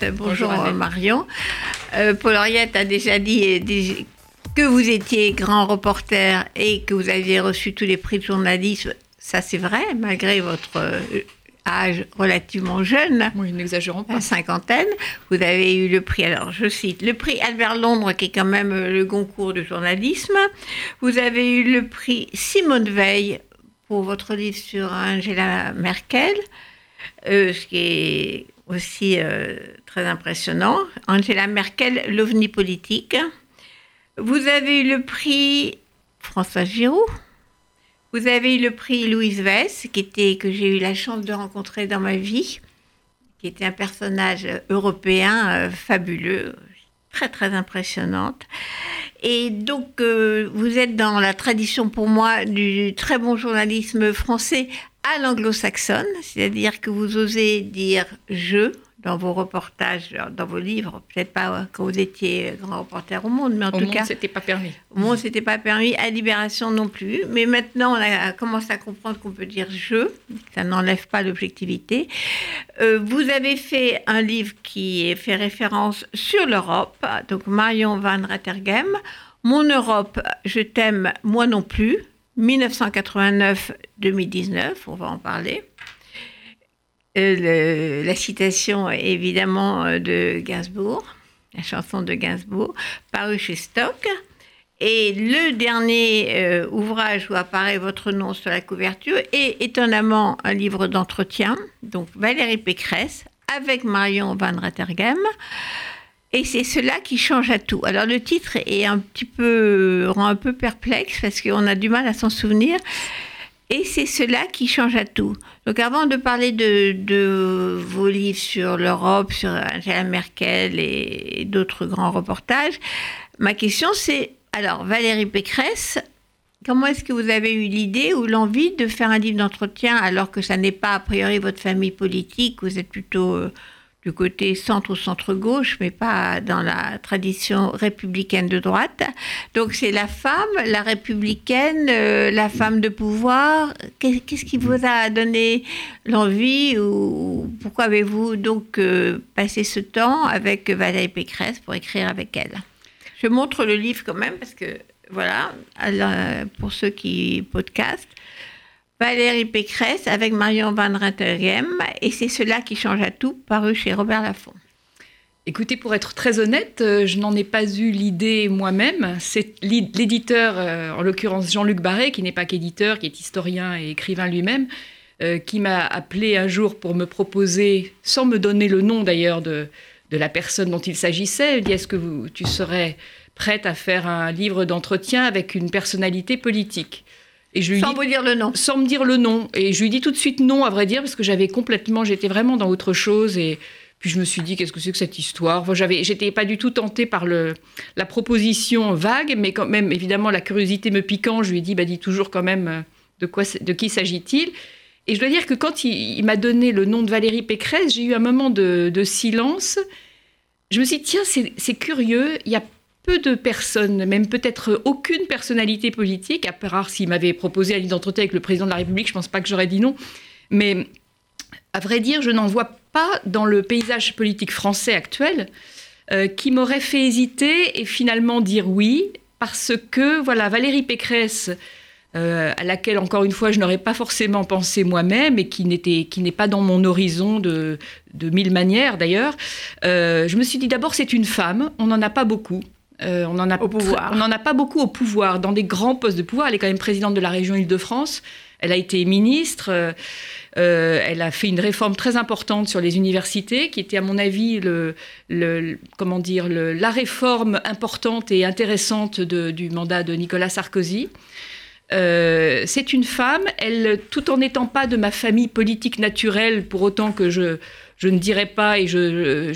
Bonjour, Marion. Euh, Paul Henriette a déjà dit que vous étiez grand reporter et que vous aviez reçu tous les prix de journalisme. Ça, c'est vrai, malgré votre euh, âge relativement jeune. Oui, n'exagérons pas. La cinquantaine. Vous avez eu le prix, alors je cite, le prix Albert Londres, qui est quand même euh, le concours de journalisme. Vous avez eu le prix Simone Veil pour votre livre sur Angela Merkel, ce qui est aussi euh, très impressionnant. Angela Merkel, l'ovni politique. Vous avez eu le prix François Giroud. Vous avez eu le prix Louise Weiss, qui était, que j'ai eu la chance de rencontrer dans ma vie, qui était un personnage européen euh, fabuleux, très très impressionnante. Et donc, euh, vous êtes dans la tradition pour moi du très bon journalisme français à l'anglo-saxonne, c'est-à-dire que vous osez dire je dans vos reportages, dans vos livres, peut-être pas quand vous étiez grand reporter au Monde, mais en tout monde, cas, c'était pas permis. Au Monde, c'était pas permis, à Libération non plus. Mais maintenant, on a commencé à comprendre qu'on peut dire je, ça n'enlève pas l'objectivité. Euh, vous avez fait un livre qui fait référence sur l'Europe, donc Marion Van Rettergem. Mon Europe, je t'aime, moi non plus. 1989-2019, on va en parler. Euh, la citation évidemment euh, de Gainsbourg, la chanson de Gainsbourg, parue chez Stock. Et le dernier euh, ouvrage où apparaît votre nom sur la couverture est étonnamment un livre d'entretien, donc Valérie Pécresse avec Marion Van Rettergem. Et c'est cela qui change à tout. Alors le titre est un petit peu rend un peu perplexe parce qu'on a du mal à s'en souvenir. Et c'est cela qui change à tout. Donc avant de parler de, vos livres sur l'Europe, sur Angela Merkel et d'autres grands reportages, ma question c'est, alors Valérie Pécresse, comment est-ce que vous avez eu l'idée ou l'envie de faire un livre d'entretien alors que ça n'est pas a priori votre famille politique, vous êtes plutôt... Euh, du côté centre ou centre-gauche, mais pas dans la tradition républicaine de droite. Donc c'est la femme, la républicaine, euh, la femme de pouvoir. Qu'est-ce qui vous a donné l'envie ou pourquoi avez-vous donc euh, passé ce temps avec Valérie Pécresse pour écrire avec elle? Je montre le livre quand même parce que voilà, pour ceux qui podcastent. Valérie Pécresse avec Marion Van Rettergem, et c'est cela qui change à tout, paru chez Robert Laffont. Écoutez, pour être très honnête, euh, je n'en ai pas eu l'idée moi-même. C'est l'éditeur, euh, en l'occurrence Jean-Luc Barré, qui n'est pas qu'éditeur, qui est historien et écrivain lui-même, euh, qui m'a appelé un jour pour me proposer, sans me donner le nom d'ailleurs de, de la personne dont il s'agissait, il dit est-ce que tu serais prête à faire un livre d'entretien avec une personnalité politique? Sans vous dire le nom. Sans me dire le nom. Et je lui dis tout de suite non, à vrai dire, parce que j'avais complètement, j'étais vraiment dans autre chose. Et puis je me suis dit, qu'est-ce que c'est que cette histoire? Enfin, j'avais, J'étais pas du tout tentée par le, la proposition vague, mais quand même, évidemment, la curiosité me piquant, je lui ai dit, bah, dis toujours quand même euh, de, quoi, de qui s'agit-il? Et je dois dire que quand il, m'a donné le nom de Valérie Pécresse, j'ai eu un moment de, de silence. Je me suis dit, tiens, c'est curieux, il y a peu de personnes, même peut-être aucune personnalité politique, à part s'il m'avait proposé un livre d'entretien avec le président de la République, je ne pense pas que j'aurais dit non. Mais à vrai dire, je n'en vois pas dans le paysage politique français actuel euh, qui m'aurait fait hésiter et finalement dire oui, parce que voilà, Valérie Pécresse, euh, à laquelle encore une fois je n'aurais pas forcément pensé moi-même et qui n'était qui n'est pas dans mon horizon de, de mille manières d'ailleurs. Euh, je me suis dit d'abord c'est une femme, on n'en a pas beaucoup. Euh, on en a n'en a pas beaucoup au pouvoir, dans des grands postes de pouvoir. Elle est quand même présidente de la région Île-de-France. Elle a été ministre. Euh, euh, elle a fait une réforme très importante sur les universités, qui était à mon avis le, comment dire la réforme importante et intéressante du mandat de Nicolas Sarkozy. c'est une femme, elle, tout en n'étant pas de ma famille politique naturelle, pour autant que je, je ne dirais pas, et je,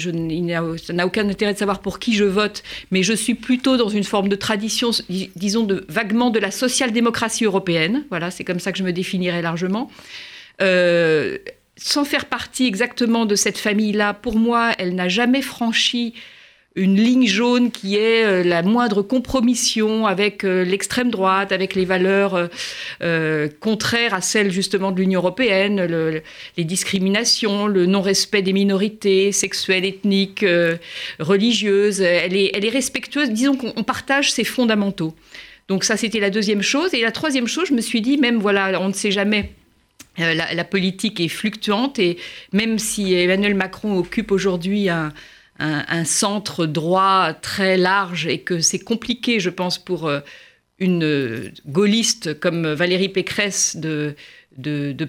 ça n'a aucun intérêt de savoir pour qui je vote, mais je suis plutôt dans une forme de tradition, disons, de, vaguement de la social-démocratie européenne. Voilà, c'est comme ça que je me définirais largement. Euh, sans faire partie exactement de cette famille-là, pour moi, elle n'a jamais franchi une ligne jaune qui est euh, la moindre compromission avec euh, l'extrême droite, avec les valeurs euh, contraires à celles justement de l'Union européenne, les discriminations, le non-respect des minorités sexuelles, ethniques, religieuses. Elle est, respectueuse, disons qu'on partage ses fondamentaux. Donc ça, c'était la deuxième chose. Et la troisième chose, je me suis dit, même voilà, on ne sait jamais la, politique est fluctuante et même si Emmanuel Macron occupe aujourd'hui un, un, centre droit très large et que c'est compliqué, je pense, pour euh, une gaulliste comme Valérie Pécresse de,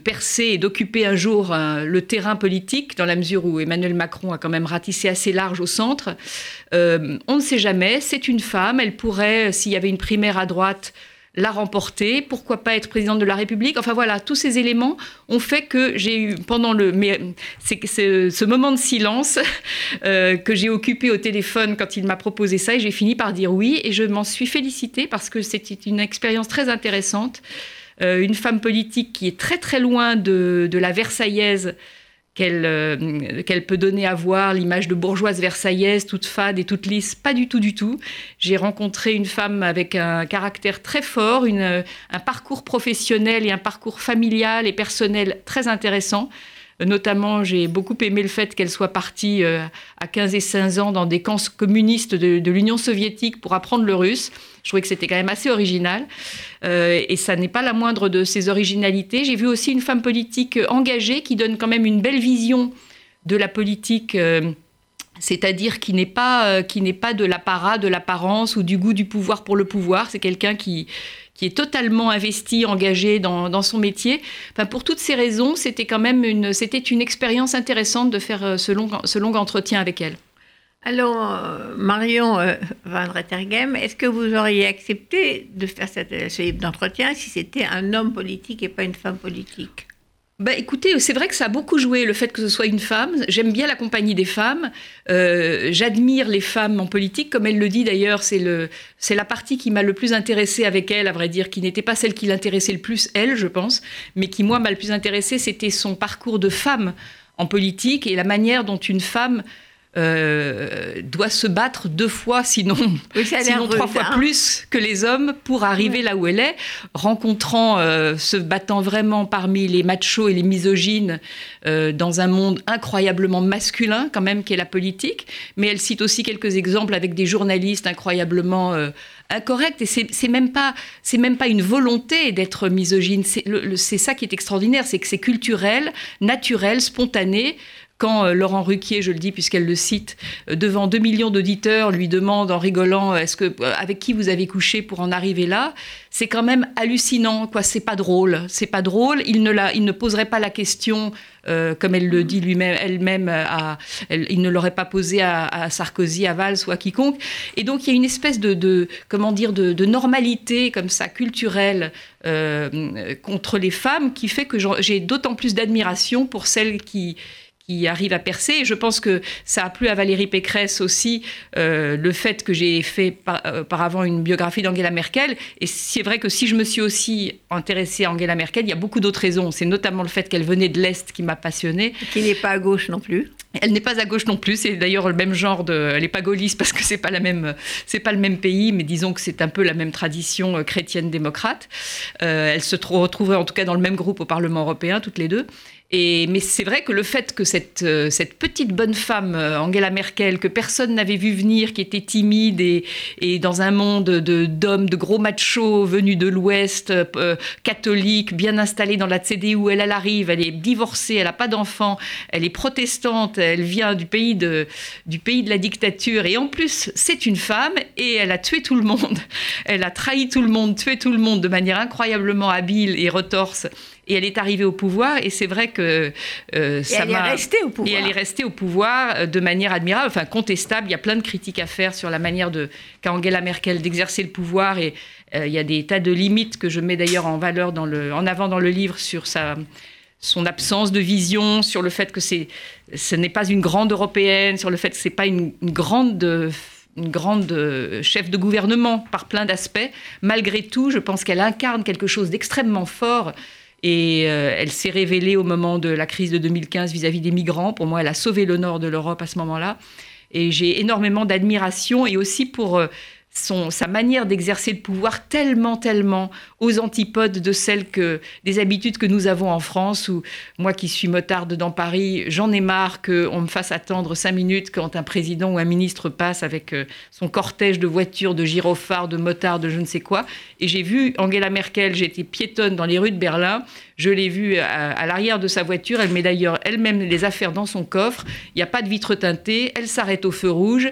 percer et d'occuper un jour euh, le terrain politique, dans la mesure où Emmanuel Macron a quand même ratissé assez large au centre. Euh, on ne sait jamais, c'est une femme, elle pourrait, s'il y avait une primaire à droite, l'a remporté, pourquoi pas être présidente de la République. Enfin voilà, tous ces éléments ont fait que j'ai eu, pendant le, mais, c'est, ce moment de silence euh, que j'ai occupé au téléphone quand il m'a proposé ça, et j'ai fini par dire oui, et je m'en suis félicitée parce que c'était une expérience très intéressante. Euh, une femme politique qui est très très loin de, de la Versaillaise euh, qu'elle peut donner à voir, l'image de bourgeoise versaillaise, toute fade et toute lisse, pas du tout du tout. J'ai rencontré une femme avec un caractère très fort, une, un parcours professionnel et un parcours familial et personnel très intéressant. Notamment, j'ai beaucoup aimé le fait qu'elle soit partie euh, à 15 et 16 ans dans des camps communistes de, l'Union soviétique pour apprendre le russe. Je trouvais que c'était quand même assez original. Euh, et ça n'est pas la moindre de ses originalités. J'ai vu aussi une femme politique engagée qui donne quand même une belle vision de la politique. Euh, c'est-à-dire qui n'est pas qui n'est pas de l'apparat, de l'apparence ou du goût du pouvoir pour le pouvoir. C'est quelqu'un qui qui est totalement investi, engagé dans, son métier. Enfin, pour toutes ces raisons, c'était quand même une, c'était une expérience intéressante de faire euh, ce long, ce long entretien avec elle. Alors, euh, Marion euh, Van Rettergem, est-ce que vous auriez accepté de faire cette, ce livre d'entretien si c'était un homme politique et pas une femme politique? Bah, écoutez, c'est vrai que ça a beaucoup joué le fait que ce soit une femme. J'aime bien la compagnie des femmes. Euh, j'admire les femmes en politique, comme elle le dit d'ailleurs. C'est le, c'est la partie qui m'a le plus intéressée avec elle, à vrai dire, qui n'était pas celle qui l'intéressait le plus elle, je pense, mais qui moi m'a le plus intéressée, c'était son parcours de femme en politique et la manière dont une femme euh, doit se battre deux fois, sinon, sinon trois fois hein. plus que les hommes pour arriver là où elle est, rencontrant, euh, se battant vraiment parmi les machos et les misogynes euh, dans un monde incroyablement masculin quand même qu'est la politique. Mais elle cite aussi quelques exemples avec des journalistes incroyablement incorrects. Et c'est même pas c'est même pas une volonté d'être misogyne. C'est ça qui est extraordinaire, c'est que c'est culturel, naturel, spontané quand euh, Laurent Ruquier, je le dis puisqu'elle le cite, euh, devant 2 millions d'auditeurs, lui demande en rigolant est-ce que euh, avec qui vous avez couché pour en arriver là, c'est quand même hallucinant quoi. C'est pas drôle, c'est pas drôle. Il ne la, il ne poserait pas la question comme elle le dit lui-même, elle-même, il ne l'aurait pas posé à, Sarkozy, à Valls ou à quiconque. Et donc il y a une espèce de, comment dire, de, normalité comme ça culturelle contre les femmes qui fait que j'ai d'autant plus d'admiration pour celles qui qui arrive à percer. Et je pense que ça a plu à Valérie Pécresse aussi euh, le fait que j'ai fait par, euh, auparavant une biographie d'Angela Merkel. Et c'est vrai que si je me suis aussi intéressée à Angela Merkel, il y a beaucoup d'autres raisons. C'est notamment le fait qu'elle venait de l'Est qui m'a passionnée. Qui n'est pas à gauche non plus. Elle n'est pas à gauche non plus. C'est d'ailleurs le même genre de. Elle n'est pas gaulliste parce que c'est pas la même. C'est pas le même pays, mais disons que c'est un peu la même tradition euh, chrétienne démocrate. elle se retrouverait en tout cas dans le même groupe au Parlement européen, toutes les deux mais c'est vrai que le fait que cette, euh, cette petite bonne femme, euh, Angela Merkel, que personne n'avait vu venir, qui était timide et, et dans un monde de, d'hommes, de gros machos venus de l'Ouest, euh, catholique, bien installée dans la CDU, elle, elle arrive, elle est divorcée, elle n'a pas d'enfant, elle est protestante, elle vient du pays de, du pays de la dictature, et en plus, c'est une femme, et elle a tué tout le monde. Elle a trahi tout le monde, tué tout le monde de manière incroyablement habile et retorse et elle est arrivée au pouvoir. Et c'est vrai que euh, ça. Elle est restée au pouvoir. Et elle est restée au pouvoir euh, de manière admirable, enfin contestable. Il y a plein de critiques à faire sur la manière de qu'a Angela Merkel d'exercer le pouvoir. Et euh, il y a des tas de limites que je mets d'ailleurs en valeur dans le, en avant dans le livre sur sa son absence de vision, sur le fait que c'est, ce n'est pas une grande européenne, sur le fait que c'est pas une, une grande une grande chef de gouvernement par plein d'aspects. Malgré tout, je pense qu'elle incarne quelque chose d'extrêmement fort Et elle s'est révélée au moment de la crise de 2015 vis-à-vis des migrants. Pour moi, elle a sauvé le nord de l'Europe à ce moment-là. Et j'ai énormément d'admiration et aussi pour sa manière d'exercer le pouvoir tellement, tellement aux antipodes de celles que, des habitudes que nous avons en France, où moi qui suis motarde dans Paris, j'en ai marre qu'on me fasse attendre cinq minutes quand un président ou un ministre passe avec euh, son cortège de voitures, de gyrophares, de motards, de je ne sais quoi. Et j'ai vu Angela Merkel, j'étais piétonne dans les rues de Berlin, je l'ai vue à, à l'arrière de sa voiture, elle met d'ailleurs elle-même les affaires dans son coffre, il n'y a pas de vitre teintée, elle s'arrête au feu rouge,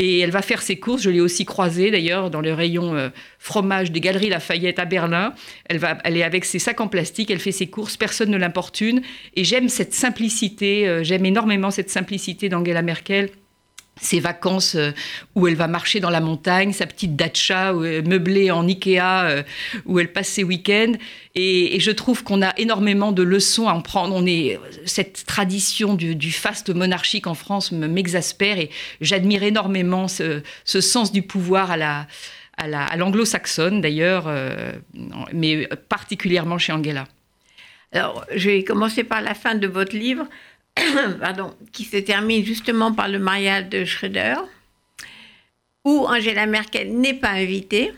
et elle va faire ses courses. Je l'ai aussi croisée d'ailleurs dans le rayon euh, fromage des Galeries Lafayette à Berlin. Elle, va, elle est avec ses sacs en plastique, elle fait ses courses, personne ne l'importune. Et j'aime cette simplicité, euh, j'aime énormément cette simplicité d'Angela Merkel ses vacances euh, où elle va marcher dans la montagne, sa petite dacha meublée en Ikea où elle passe ses week-ends. Et, je trouve qu'on a énormément de leçons à en prendre. Cette tradition du, faste monarchique en France m'exaspère et j'admire énormément ce, sens du pouvoir à l'anglo-saxonne d'ailleurs, euh, mais particulièrement chez Angela. Alors, je vais commencer par la fin de votre livre, pardon, qui se termine justement par le mariage de Schröder, où Angela Merkel n'est pas invitée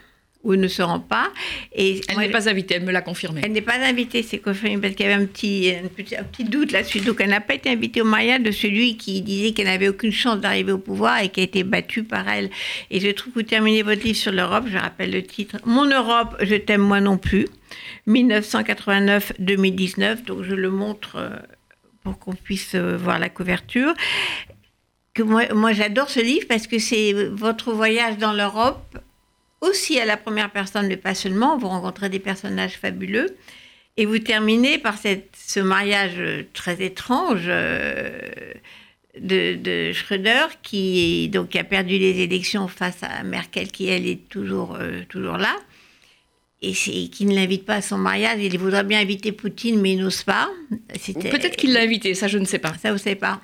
ou ne se rend pas. Et elle n'est pas invitée, elle me l'a confirmé. Elle n'est pas invitée, c'est confirmé parce qu'il y avait un petit, un petit, doute là-dessus. Donc elle n'a pas été invitée au mariage de celui qui disait qu'elle n'avait aucune chance d'arriver au pouvoir et qui a été battu par elle. Et je trouve que vous terminez votre livre sur l'Europe, je rappelle le titre, Mon Europe, je t'aime moi non plus, 1989-2019. Donc je le montre euh, pour qu'on puisse euh, voir la couverture. Que moi, moi j'adore ce livre parce que c'est votre voyage dans l'Europe aussi à la première personne, mais pas seulement. Vous rencontrez des personnages fabuleux. Et vous terminez par cette, ce mariage très étrange euh, de, de, Schröder, qui, donc, a perdu les élections face à Merkel, qui, elle, est toujours, euh, toujours là. Et qui ne l'invite pas à son mariage. Il voudrait bien inviter Poutine, mais il n'ose pas. Peut-être qu'il l'a invité, ça je ne sais pas. Ça, vous ne savez pas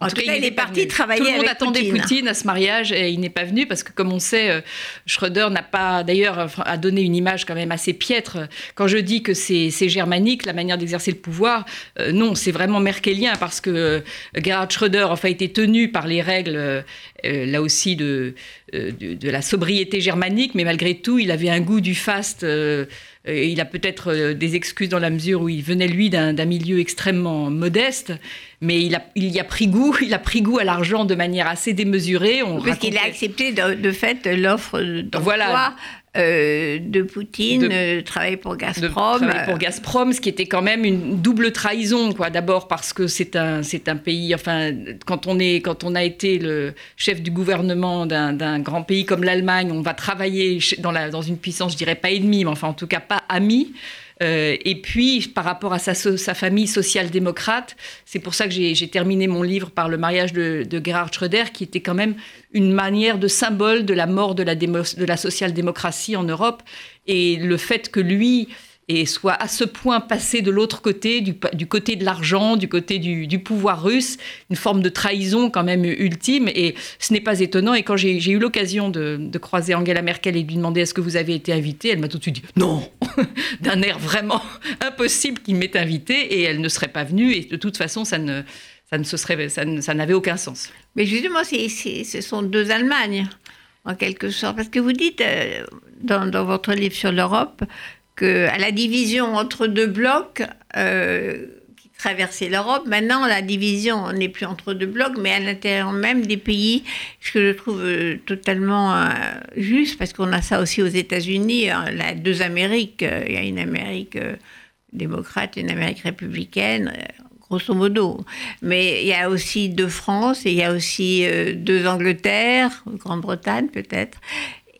en, tout, cas, il, est parti travailler Tout le monde attendait Poutine. à ce mariage et il n'est pas venu parce que, comme on sait, euh, Schröder n'a pas, d'ailleurs, a donné une image quand même assez piètre. Quand je dis que c'est germanique, la manière d'exercer le pouvoir, euh, non, c'est vraiment merkelien parce que euh, Gerhard Schröder a été tenu par les règles, là aussi, de, de, la sobriété germanique, mais malgré tout, il avait un goût du faste. Il a peut-être des excuses dans la mesure où il venait, lui, d'un milieu extrêmement modeste mais il, a, il y a pris goût, il a pris goût à l'argent de manière assez démesurée. On Parce qu'il a accepté de, fait l'offre d'emploi voilà. Euh, de Poutine, de, euh, travailler pour Gazprom. De travailler pour Gazprom, ce qui était quand même une double trahison, quoi. D'abord parce que c'est un, c'est un pays, enfin, quand on, est, quand on a été le chef du gouvernement d'un, grand pays comme l'Allemagne, on va travailler dans, la, dans une puissance, je dirais pas ennemie, mais enfin en tout cas pas amie. Euh, et puis, par rapport à sa, famille social-démocrate, c'est pour ça que j'ai terminé mon livre par le mariage de, Gerhard Schröder, qui était quand même une manière de symbole de la mort de la, de la social-démocratie en Europe. Et le fait que lui et soit à ce point passé de l'autre côté, du, côté de l'argent, du côté du, pouvoir russe, une forme de trahison quand même ultime. Et ce n'est pas étonnant. Et quand j'ai eu l'occasion de, croiser Angela Merkel et de lui demander est-ce que vous avez été invitée, elle m'a tout de suite dit non, d'un air vraiment impossible qu'il m'ait invitée et elle ne serait pas venue. Et de toute façon, ça ne, ça ne se serait, ça n'avait aucun sens. Mais justement, ce sont deux Allemagnes en quelque sorte, parce que vous dites euh, dans, dans votre livre sur l'Europe que à la division entre deux blocs euh, qui traversaient l'Europe, maintenant la division n'est plus entre deux blocs, mais à l'intérieur même des pays, ce que je trouve euh, totalement euh, juste, parce qu'on a ça aussi aux États-Unis, hein, a deux Amériques, il y a une Amérique démocrate une Amérique républicaine. Grosso modo. Mais il y a aussi deux France et il y a aussi deux Angleterre, Grande-Bretagne peut-être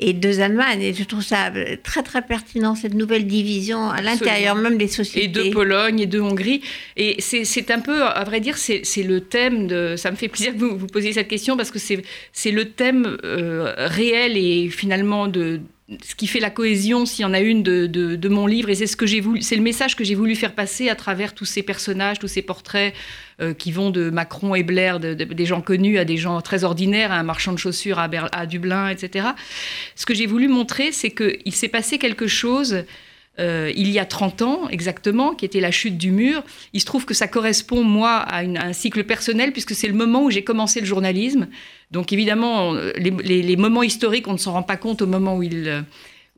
et deux Allemagnes. Et je trouve ça très très pertinent, cette nouvelle division à l'intérieur même des sociétés. Et de Pologne et de Hongrie. Et c'est un peu, à vrai dire, c'est le thème de... Ça me fait plaisir que vous vous posiez cette question parce que c'est le thème euh, réel et finalement de, ce qui fait la cohésion, s'il y en a une, de, de, mon livre, et c'est ce que j'ai voulu, c'est le message que j'ai voulu faire passer à travers tous ces personnages, tous ces portraits qui vont de Macron et Blair, des gens connus à des gens très ordinaires, à un marchand de chaussures à, Dublin, etc. Ce que j'ai voulu montrer, c'est qu'il s'est passé quelque chose euh, il y a 30 ans exactement, qui était la chute du mur. Il se trouve que ça correspond, moi, à, un cycle personnel, puisque c'est le moment où j'ai commencé le journalisme. Donc évidemment, les, moments historiques, on ne s'en rend pas compte au moment où ils,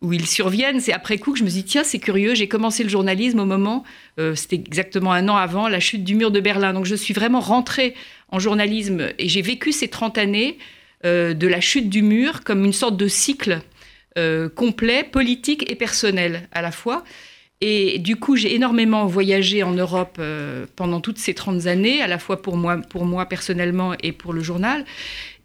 où ils surviennent. C'est après coup que je me dis, tiens, c'est curieux, j'ai commencé le journalisme au moment, euh, c'était exactement un an avant la chute du mur de Berlin. Donc je suis vraiment rentrée en journalisme et j'ai vécu ces 30 années euh, de la chute du mur comme une sorte de cycle euh, complet, politique et personnel à la fois. Et du coup, j'ai énormément voyagé en Europe euh, pendant toutes ces 30 années, à la fois pour moi, pour moi personnellement et pour le journal.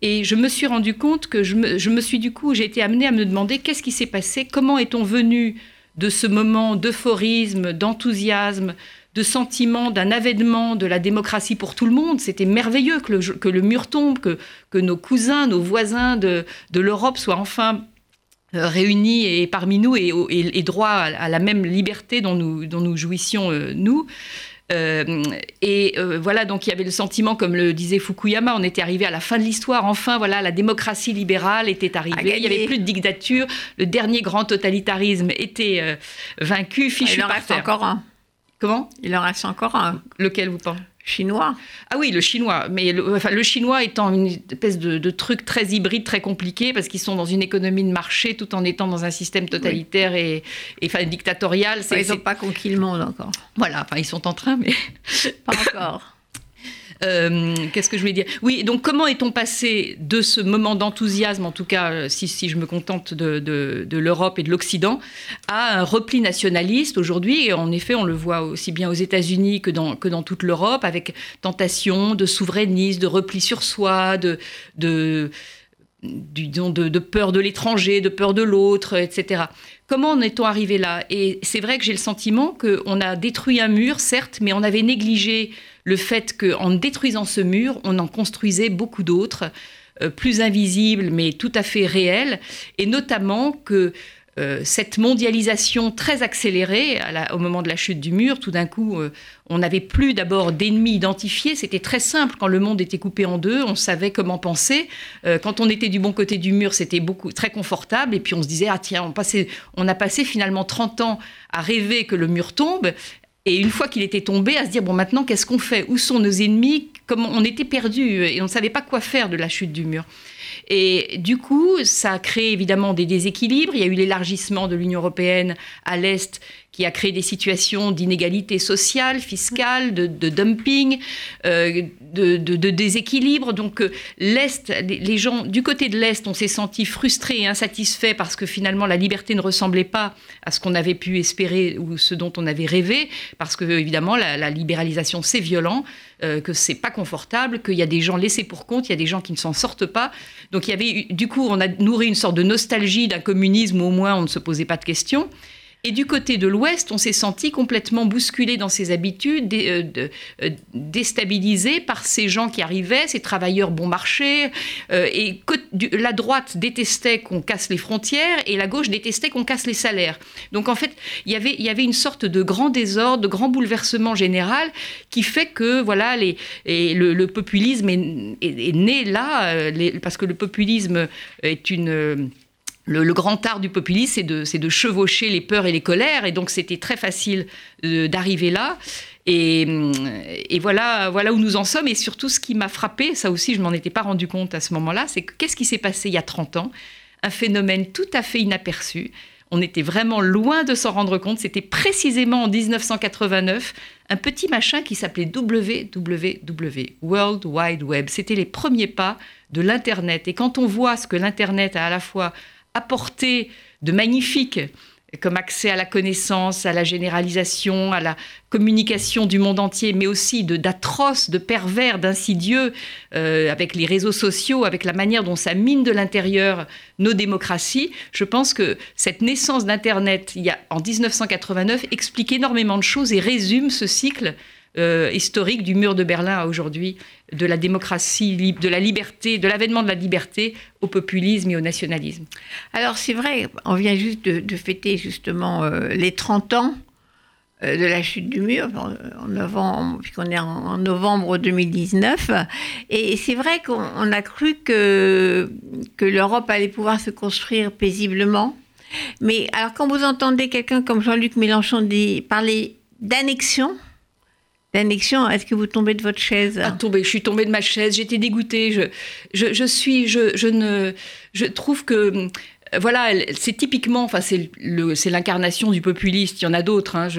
Et je me suis rendu compte que je me, suis du coup, j'ai été amenée à me demander qu'est-ce qui s'est passé, comment est-on venu de ce moment d'euphorisme, d'enthousiasme, de sentiment d'un avènement de la démocratie pour tout le monde. C'était merveilleux que le, mur tombe, que, nos cousins, nos voisins de, de l'Europe soient enfin euh, réunis et parmi nous et, et, droit à, la même liberté dont nous, dont jouissions, euh, nous. Euh, et voilà, donc il y avait le sentiment, comme le disait Fukuyama, on était arrivé à la fin de l'histoire. Enfin, voilà, la démocratie libérale était arrivée. Il n'y avait plus de dictature. Le dernier grand totalitarisme était vaincu, fichu Il en reste encore un. Comment? Il en reste encore un. Lequel vous pensez? Chinois. Ah oui, le chinois. Mais le, enfin, le chinois étant une espèce de, truc très hybride, très compliqué, parce qu'ils sont dans une économie de marché tout en étant dans un système totalitaire et, et enfin, dictatorial. ils n'ont pas conquis le monde encore. Voilà, enfin, ils sont en train, mais. pas encore. Euh, qu'est-ce que je voulais dire? Oui, donc comment est-on passé de ce moment d'enthousiasme, en tout cas euh, si, je me contente de, l'Europe et de l'Occident, à un repli nationaliste aujourd'hui? Et en effet, on le voit aussi bien aux États-Unis que dans, toute l'Europe, avec tentation de souverainisme, de repli sur soi, de, de, peur de l'étranger, de peur de l'autre, etc. Comment en est-on arrivé là? Et c'est vrai que j'ai le sentiment qu'on a détruit un mur, certes, mais on avait négligé le fait qu'en détruisant ce mur, on en construisait beaucoup d'autres, euh, plus invisibles, mais tout à fait réels, et notamment que euh, cette mondialisation très accélérée au moment de la chute du mur, tout d'un coup, euh, on n'avait plus d'abord d'ennemis identifiés. C'était très simple quand le monde était coupé en deux. On savait comment penser. quand on était du bon côté du mur, c'était beaucoup très confortable. Et puis on se disait ah tiens, on, on a passé finalement 30 ans à rêver que le mur tombe. Et une fois qu'il était tombé, à se dire bon maintenant qu'est-ce qu'on fait? Où sont nos ennemis? Comment on était perdu? Et on ne savait pas quoi faire de la chute du mur. Et du coup, ça a créé évidemment des déséquilibres. Il y a eu l'élargissement de l'Union européenne à l'est qui a créé des situations d'inégalité sociale, fiscale, de, dumping, euh, de, déséquilibre. Donc euh, l'Est, les, gens du côté de l'Est, on s'est senti frustrés et insatisfaits parce que finalement la liberté ne ressemblait pas à ce qu'on avait pu espérer ou ce dont on avait rêvé, parce que évidemment la, libéralisation c'est violent, euh, que c'est pas confortable, qu'il y a des gens laissés pour compte, il y a des gens qui ne s'en sortent pas. Donc il y avait du coup on a nourri une sorte de nostalgie d'un communisme où au moins on ne se posait pas de questions. Et du côté de l'Ouest, on s'est senti complètement bousculé dans ses habitudes, euh, euh, déstabilisé par ces gens qui arrivaient, ces travailleurs bon marché. Euh, et la droite détestait qu'on casse les frontières et la gauche détestait qu'on casse les salaires. Donc en fait, il y avait une sorte de grand désordre, de grand bouleversement général qui fait que voilà, le, populisme est, né là, parce que le populisme est une le, grand art du populisme, c'est de, chevaucher les peurs et les colères, et donc c'était très facile d'arriver là. Et, voilà, voilà où nous en sommes. Et surtout, ce qui m'a frappé, ça aussi, je m'en étais pas rendu compte à ce moment-là, c'est qu'est-ce qui s'est passé il y a 30 ans? Un phénomène tout à fait inaperçu. On était vraiment loin de s'en rendre compte. C'était précisément en 1989 un petit machin qui s'appelait WWW, World Wide Web. C'était les premiers pas de l'Internet. Et quand on voit ce que l'Internet a à la fois apporter de magnifiques comme accès à la connaissance, à la généralisation, à la communication du monde entier, mais aussi d'atroces, de, pervers, d'insidieux, euh, avec les réseaux sociaux, avec la manière dont ça mine de l'intérieur nos démocraties. Je pense que cette naissance d'Internet, en 1989, explique énormément de choses et résume ce cycle euh, historique du mur de Berlin à aujourd'hui, de la démocratie, de la liberté, de l'avènement de la liberté au populisme et au nationalisme. Alors c'est vrai, on vient juste de, fêter justement euh, les 30 ans euh, de la chute du mur, en novembre, puisqu'on est en, novembre 2019. Et c'est vrai qu'on a cru que, que l'Europe allait pouvoir se construire paisiblement Mais alors, quand vous entendez quelqu'un comme Jean-Luc Mélenchon parler d'annexion, d'annexion, est-ce que vous tombez de votre chaise? Ah, tombé, Je suis tombée de ma chaise, j'étais dégoûtée. Je, je, je suis, je, je, ne, je trouve que voilà, c'est typiquement, enfin, c'est l'incarnation du populiste. Il y en a d'autres. Hein,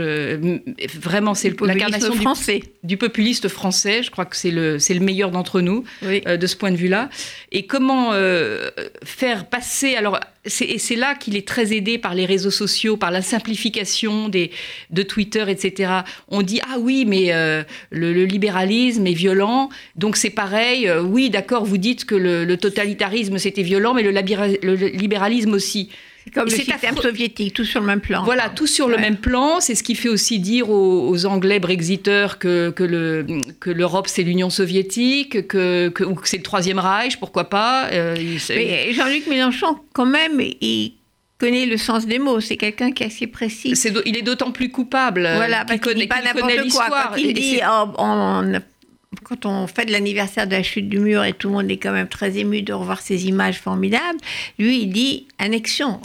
vraiment, c'est l'incarnation français. Du, populiste français. Je crois que c'est le, le meilleur d'entre nous euh, de ce point de vue-là. Et comment euh, faire passer alors et c'est là qu'il est très aidé par les réseaux sociaux, par la simplification des, de Twitter, etc. On dit ah oui, mais euh, le, libéralisme est violent, donc c'est pareil. Euh, oui, d'accord, vous dites que le, totalitarisme c'était violent, mais le, le libéralisme aussi. Comme le système soviétique, tout sur le même plan. Voilà, tout sur le même plan. C'est ce qui fait aussi dire aux, Anglais brexiteurs que, que, le, que l'Europe c'est l'Union soviétique, que, que, ou que c'est le Troisième Reich, pourquoi pas. Euh, Mais Jean-Luc Mélenchon, quand même, il connaît le sens des mots. C'est quelqu'un qui est assez précis. il est d'autant plus coupable. Voilà, parce qu'il dit pas n'importe quoi. Quand il dit oh, quand on fait de l'anniversaire de la chute du mur et tout le monde est quand même très ému de revoir ces images formidables, lui, il dit annexion.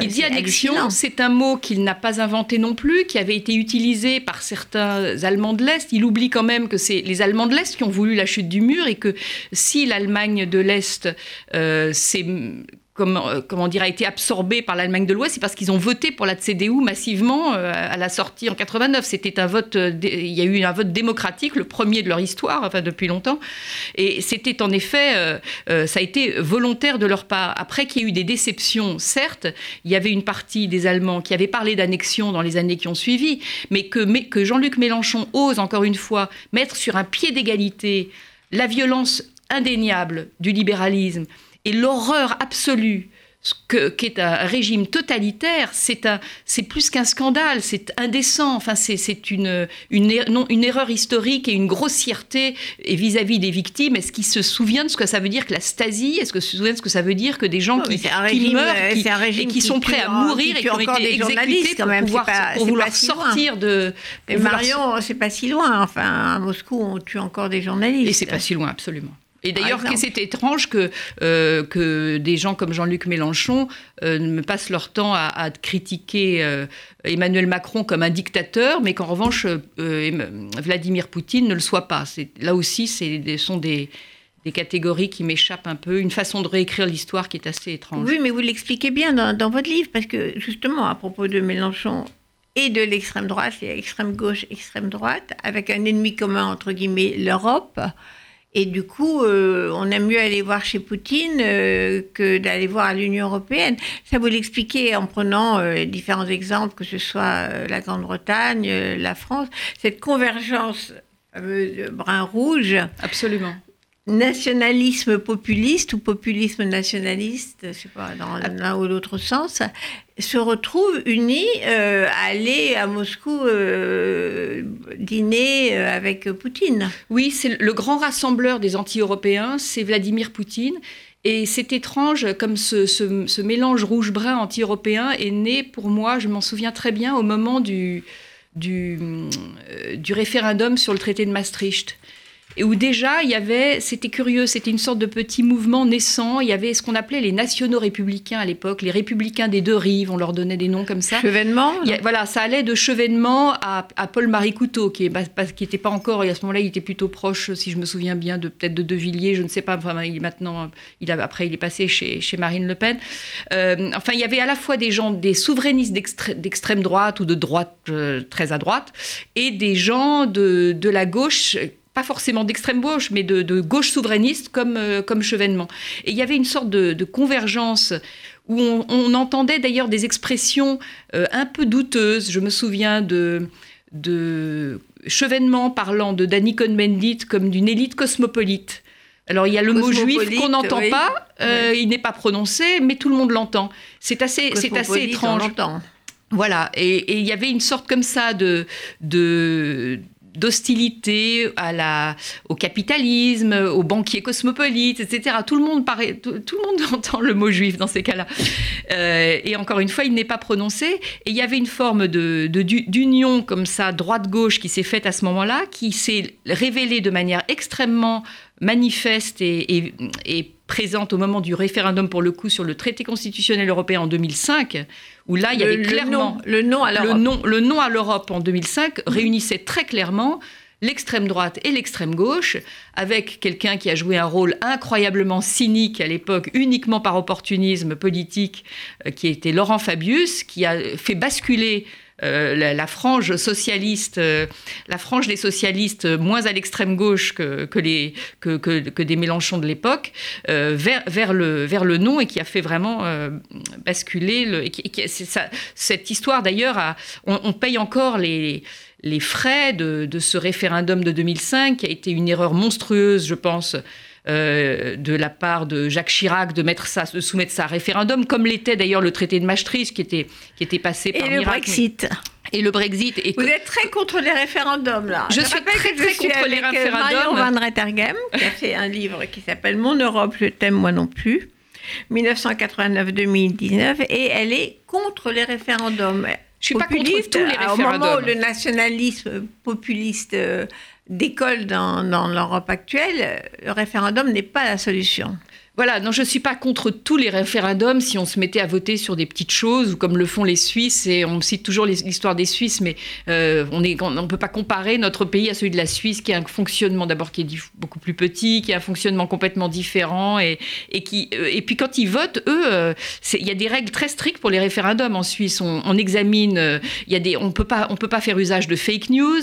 Il dit annexion, c'est un mot qu'il n'a pas inventé non plus, qui avait été utilisé par certains Allemands de l'Est. Il oublie quand même que c'est les Allemands de l'Est qui ont voulu la chute du mur et que si l'Allemagne de l'Est euh, s'est comment, euh, comment dire, a été absorbé par l'Allemagne de l'Ouest, c'est parce qu'ils ont voté pour la CDU massivement euh, à la sortie en 89. C'était un vote, euh, il y a eu un vote démocratique, le premier de leur histoire, enfin depuis longtemps. Et c'était en effet, ça a été volontaire de leur part. Après qu'il y ait eu des déceptions, certes, il y avait une partie des Allemands qui avait parlé d'annexion dans les années qui ont suivi, mais que, mais, que Jean-Luc Mélenchon ose encore une fois mettre sur un pied d'égalité la violence indéniable du libéralisme et l'horreur absolue qu'est un régime totalitaire, c'est c'est plus qu'un scandale, c'est indécent. Enfin, c'est une une, er, non, une erreur historique et une grossièreté vis-à-vis des victimes. Est-ce qu'ils se souviennent de ce que ça veut dire que la Stasi? Est-ce qu'ils se souviennent de ce que ça veut dire que des gens qui, meurent et qui sont prêts à mourir et qui ont été exécutés pour pouvoir, pour vouloir sortir de. Marion, c'est pas si loin. Enfin, à Moscou, on tue encore des journalistes. Et c'est pas si loin, absolument. Et d'ailleurs, c'est étrange que, euh, que des gens comme Jean-Luc Mélenchon euh, passent leur temps à, critiquer euh, Emmanuel Macron comme un dictateur, mais qu'en revanche, Vladimir Poutine ne le soit pas. Là aussi, ce sont des, des catégories qui m'échappent un peu, une façon de réécrire l'histoire qui est assez étrange. Oui, mais vous l'expliquez bien dans, dans, votre livre, parce que justement, à propos de Mélenchon et de l'extrême droite, a extrême gauche, extrême droite, avec un ennemi commun, entre guillemets, l'Europe. Et du coup, euh, on aime mieux aller voir chez Poutine euh, que d'aller voir à l'Union européenne. Ça vous l'expliquez en prenant euh, différents exemples, que ce soit la Grande-Bretagne, la France, cette convergence brun-rouge. Absolument nationalisme populiste ou populisme nationaliste, je sais pas, dans l'un ou l'autre sens, se retrouvent unis euh, à aller à Moscou euh, dîner euh, avec Poutine. Oui, c'est le grand rassembleur des anti-européens, c'est Vladimir Poutine. Et c'est étrange, comme ce, ce mélange rouge-brun anti-européen est né pour moi, je m'en souviens très bien, au moment du, du, du référendum sur le traité de Maastricht et où déjà il y avait, c'était curieux, c'était une sorte de petit mouvement naissant. Il y avait ce qu'on appelait les nationaux républicains à l'époque, les républicains des deux rives, on leur donnait des noms comme ça. Chevènement Voilà, ça allait de Chevènement à, Paul-Marie Couteau, qui n'était pas encore, et à ce moment-là il était plutôt proche, si je me souviens bien, de peut-être de De Villiers, je ne sais pas, enfin, il, maintenant, il a, après il est passé chez, chez Marine Le Pen. Euh, enfin, il y avait à la fois des gens, des souverainistes d'extrême droite ou de droite euh, très à droite, et des gens de, de la gauche pas forcément d'extrême gauche, mais de, gauche souverainiste comme, euh, comme Chevènement. Et il y avait une sorte de, convergence où on, entendait d'ailleurs des expressions euh, un peu douteuses. Je me souviens de, de Chevènement parlant de Danny Cohn-Bendit comme d'une élite cosmopolite. Alors il y a le mot juif qu'on n'entend pas, euh, il n'est pas prononcé, mais tout le monde l'entend. C'est assez, c'est assez étrange. Voilà, et, il y avait une sorte comme ça de, de, d'hostilité à la, au capitalisme, aux banquiers cosmopolites, etc. Tout le monde paraît, tout, le monde entend le mot juif dans ces cas-là. Euh, et encore une fois, il n'est pas prononcé. Et il y avait une forme de, d'union comme ça, droite-gauche, qui s'est faite à ce moment-là, qui s'est révélée de manière extrêmement manifeste et, et présente au moment du référendum pour le coup sur le traité constitutionnel européen en 2005, où là il y avait clairement le nom, à l'Europe. Le nom, le nom à l'Europe en 2005 réunissait très clairement l'extrême droite et l'extrême gauche, avec quelqu'un qui a joué un rôle incroyablement cynique à l'époque, uniquement par opportunisme politique, euh, qui était Laurent Fabius, qui a fait basculer euh, la, frange socialiste, euh, la frange des socialistes moins à l'extrême gauche que, les, que, des Mélenchons de l'époque, vers, vers, le, vers le non et qui a fait vraiment basculer. Le, cette histoire d'ailleurs, on, on, paye encore les les frais de, ce référendum de 2005, qui a été une erreur monstrueuse, je pense, euh, de la part de Jacques Chirac de, mettre ça, de soumettre ça à référendum, comme l'était d'ailleurs le traité de Maastricht, qui était, qui était passé par Et le Brexit. Et le Brexit. Et Vous êtes très contre les référendums, là. Je, suis très, très contre les euh, référendums. Marion Van Rettergem, qui a fait un livre qui s'appelle Mon Europe, je t'aime moi non plus. 1989-2019, et elle est contre les référendums. Je suis pas contre tous les référendums. Au moment où le nationalisme populiste euh, décolle dans, dans l'Europe actuelle, le référendum n'est pas la solution. Voilà, non, je ne suis pas contre tous les référendums si on se mettait à voter sur des petites choses, comme le font les Suisses, et on cite toujours l'histoire des Suisses, mais euh, on ne peut pas comparer notre pays à celui de la Suisse, qui a un fonctionnement d'abord qui est beaucoup plus petit, qui a un fonctionnement complètement différent, et, et, qui, euh, et puis quand ils votent, eux, euh, il y a des règles très strictes pour les référendums en Suisse. On, examine, il y a des, on on peut pas faire usage de fake news,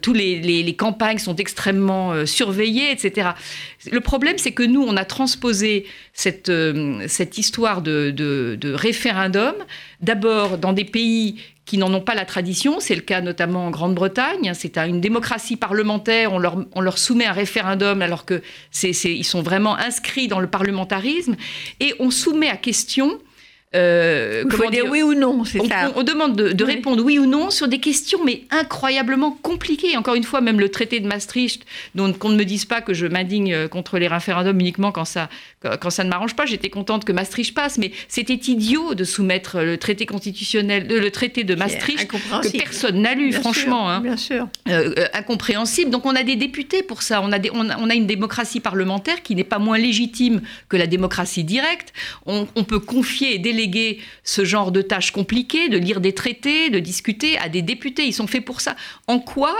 tous les, les, campagnes sont extrêmement surveillées, etc. Le problème, c'est que nous, on a transposer cette, euh, cette histoire de, référendum, d'abord dans des pays qui n'en ont pas la tradition, c'est le cas notamment en Grande-Bretagne, c'est une démocratie parlementaire, on leur, on leur, soumet un référendum alors que sont vraiment inscrits dans le parlementarisme, et on soumet à question euh, Il faut dire, oui ou non, c'est ça. On, demande de, répondre oui ou non sur des questions, mais incroyablement compliquées. Encore une fois, même le traité de Maastricht, dont qu'on ne me dise pas que je m'indigne euh, contre les référendums uniquement quand ça, quand ça ne m'arrange pas. J'étais contente que Maastricht passe, mais c'était idiot de soumettre le traité constitutionnel, le traité de Maastricht, que personne n'a lu, franchement. hein, bien sûr. Euh, euh, incompréhensible. Donc on a des députés pour ça. On a, des, on a, une démocratie parlementaire qui n'est pas moins légitime que la démocratie directe. On, on peut confier et déléguer ce genre de tâches compliquées, de lire des traités, de discuter à des députés. Ils sont faits pour ça. En quoi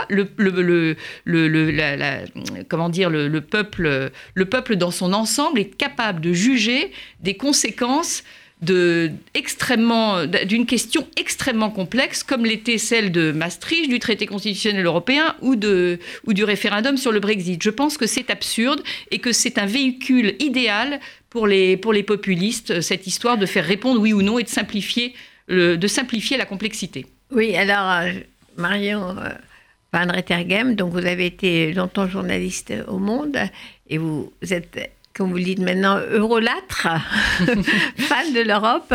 comment dire, le peuple dans son ensemble est capable de juger des conséquences d'une question extrêmement complexe, comme l'était celle de Maastricht, du traité constitutionnel européen ou, du référendum sur le Brexit. Je pense que c'est absurde et que c'est un véhicule idéal pour les, populistes, cette histoire de faire répondre oui ou non et de simplifier, de simplifier la complexité. Oui, alors, euh, Marion euh, Van Rettergem, donc vous avez été longtemps journaliste au Monde et vous êtes comme vous le dites maintenant, eurolâtre, fan de l'Europe,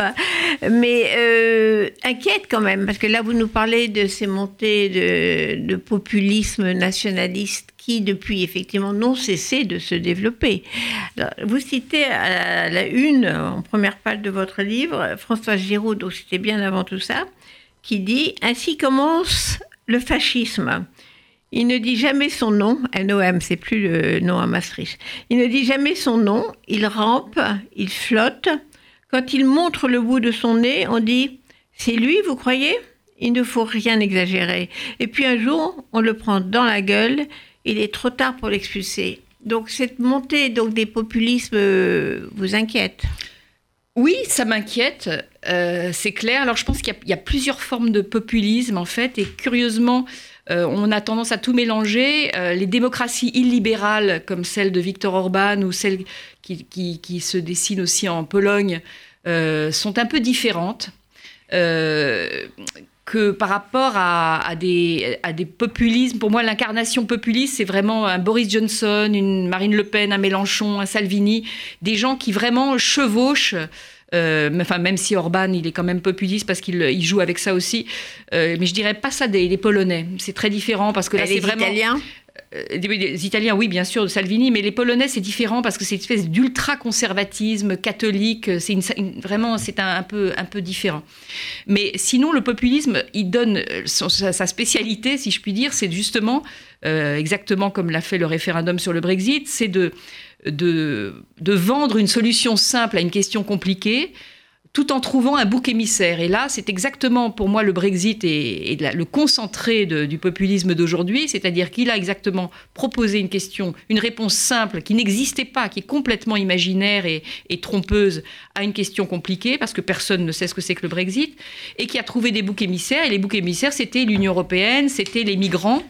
mais euh, inquiète quand même, parce que là, vous nous parlez de ces montées de, populisme nationaliste qui, depuis, effectivement, n'ont cessé de se développer. vous citez à la une, en première page de votre livre, François Giroud, donc c'était bien avant tout ça, qui dit Ainsi commence le fascisme. Il ne dit jamais son nom, NOM, c'est plus le nom à Maastricht. Il ne dit jamais son nom, il rampe, il flotte. Quand il montre le bout de son nez, on dit C'est lui, vous croyez? Il ne faut rien exagérer. Et puis un jour, on le prend dans la gueule, il est trop tard pour l'expulser. Donc cette montée donc, des populismes euh, vous inquiète? Oui, ça m'inquiète, euh, c'est clair. Alors je pense qu'il y, a plusieurs formes de populisme en fait, et curieusement, euh, on a tendance à tout mélanger. Euh, les démocraties illibérales, comme celle de Viktor Orban ou celle qui, se dessine aussi en Pologne, euh, sont un peu différentes. que par rapport à, des, à des populismes, pour moi l'incarnation populiste, c'est vraiment un Boris Johnson, une Marine Le Pen, un Mélenchon, un Salvini, des gens qui vraiment chevauchent euh, enfin, même si Orban, il est quand même populiste parce qu'il joue avec ça aussi. Euh, mais je dirais pas ça des, Polonais. C'est très différent parce que là, c'est vraiment. Italiens? Les Italiens, oui, bien sûr, de Salvini, mais les Polonais, c'est différent parce que c'est une espèce d'ultra-conservatisme catholique. C'est vraiment, c'est un, peu, un peu différent. Mais sinon, le populisme, il donne sa, spécialité, si je puis dire, c'est justement, exactement comme l'a fait le référendum sur le Brexit, c'est de, de vendre une solution simple à une question compliquée tout en trouvant un bouc émissaire. Et là, c'est exactement pour moi le Brexit et, le concentré du populisme d'aujourd'hui, c'est-à-dire qu'il a exactement proposé une question, une réponse simple qui n'existait pas, qui est complètement imaginaire et, trompeuse à une question compliquée, parce que personne ne sait ce que c'est que le Brexit, et qui a trouvé des boucs émissaires. Et les boucs émissaires, c'était l'Union européenne, c'était les migrants.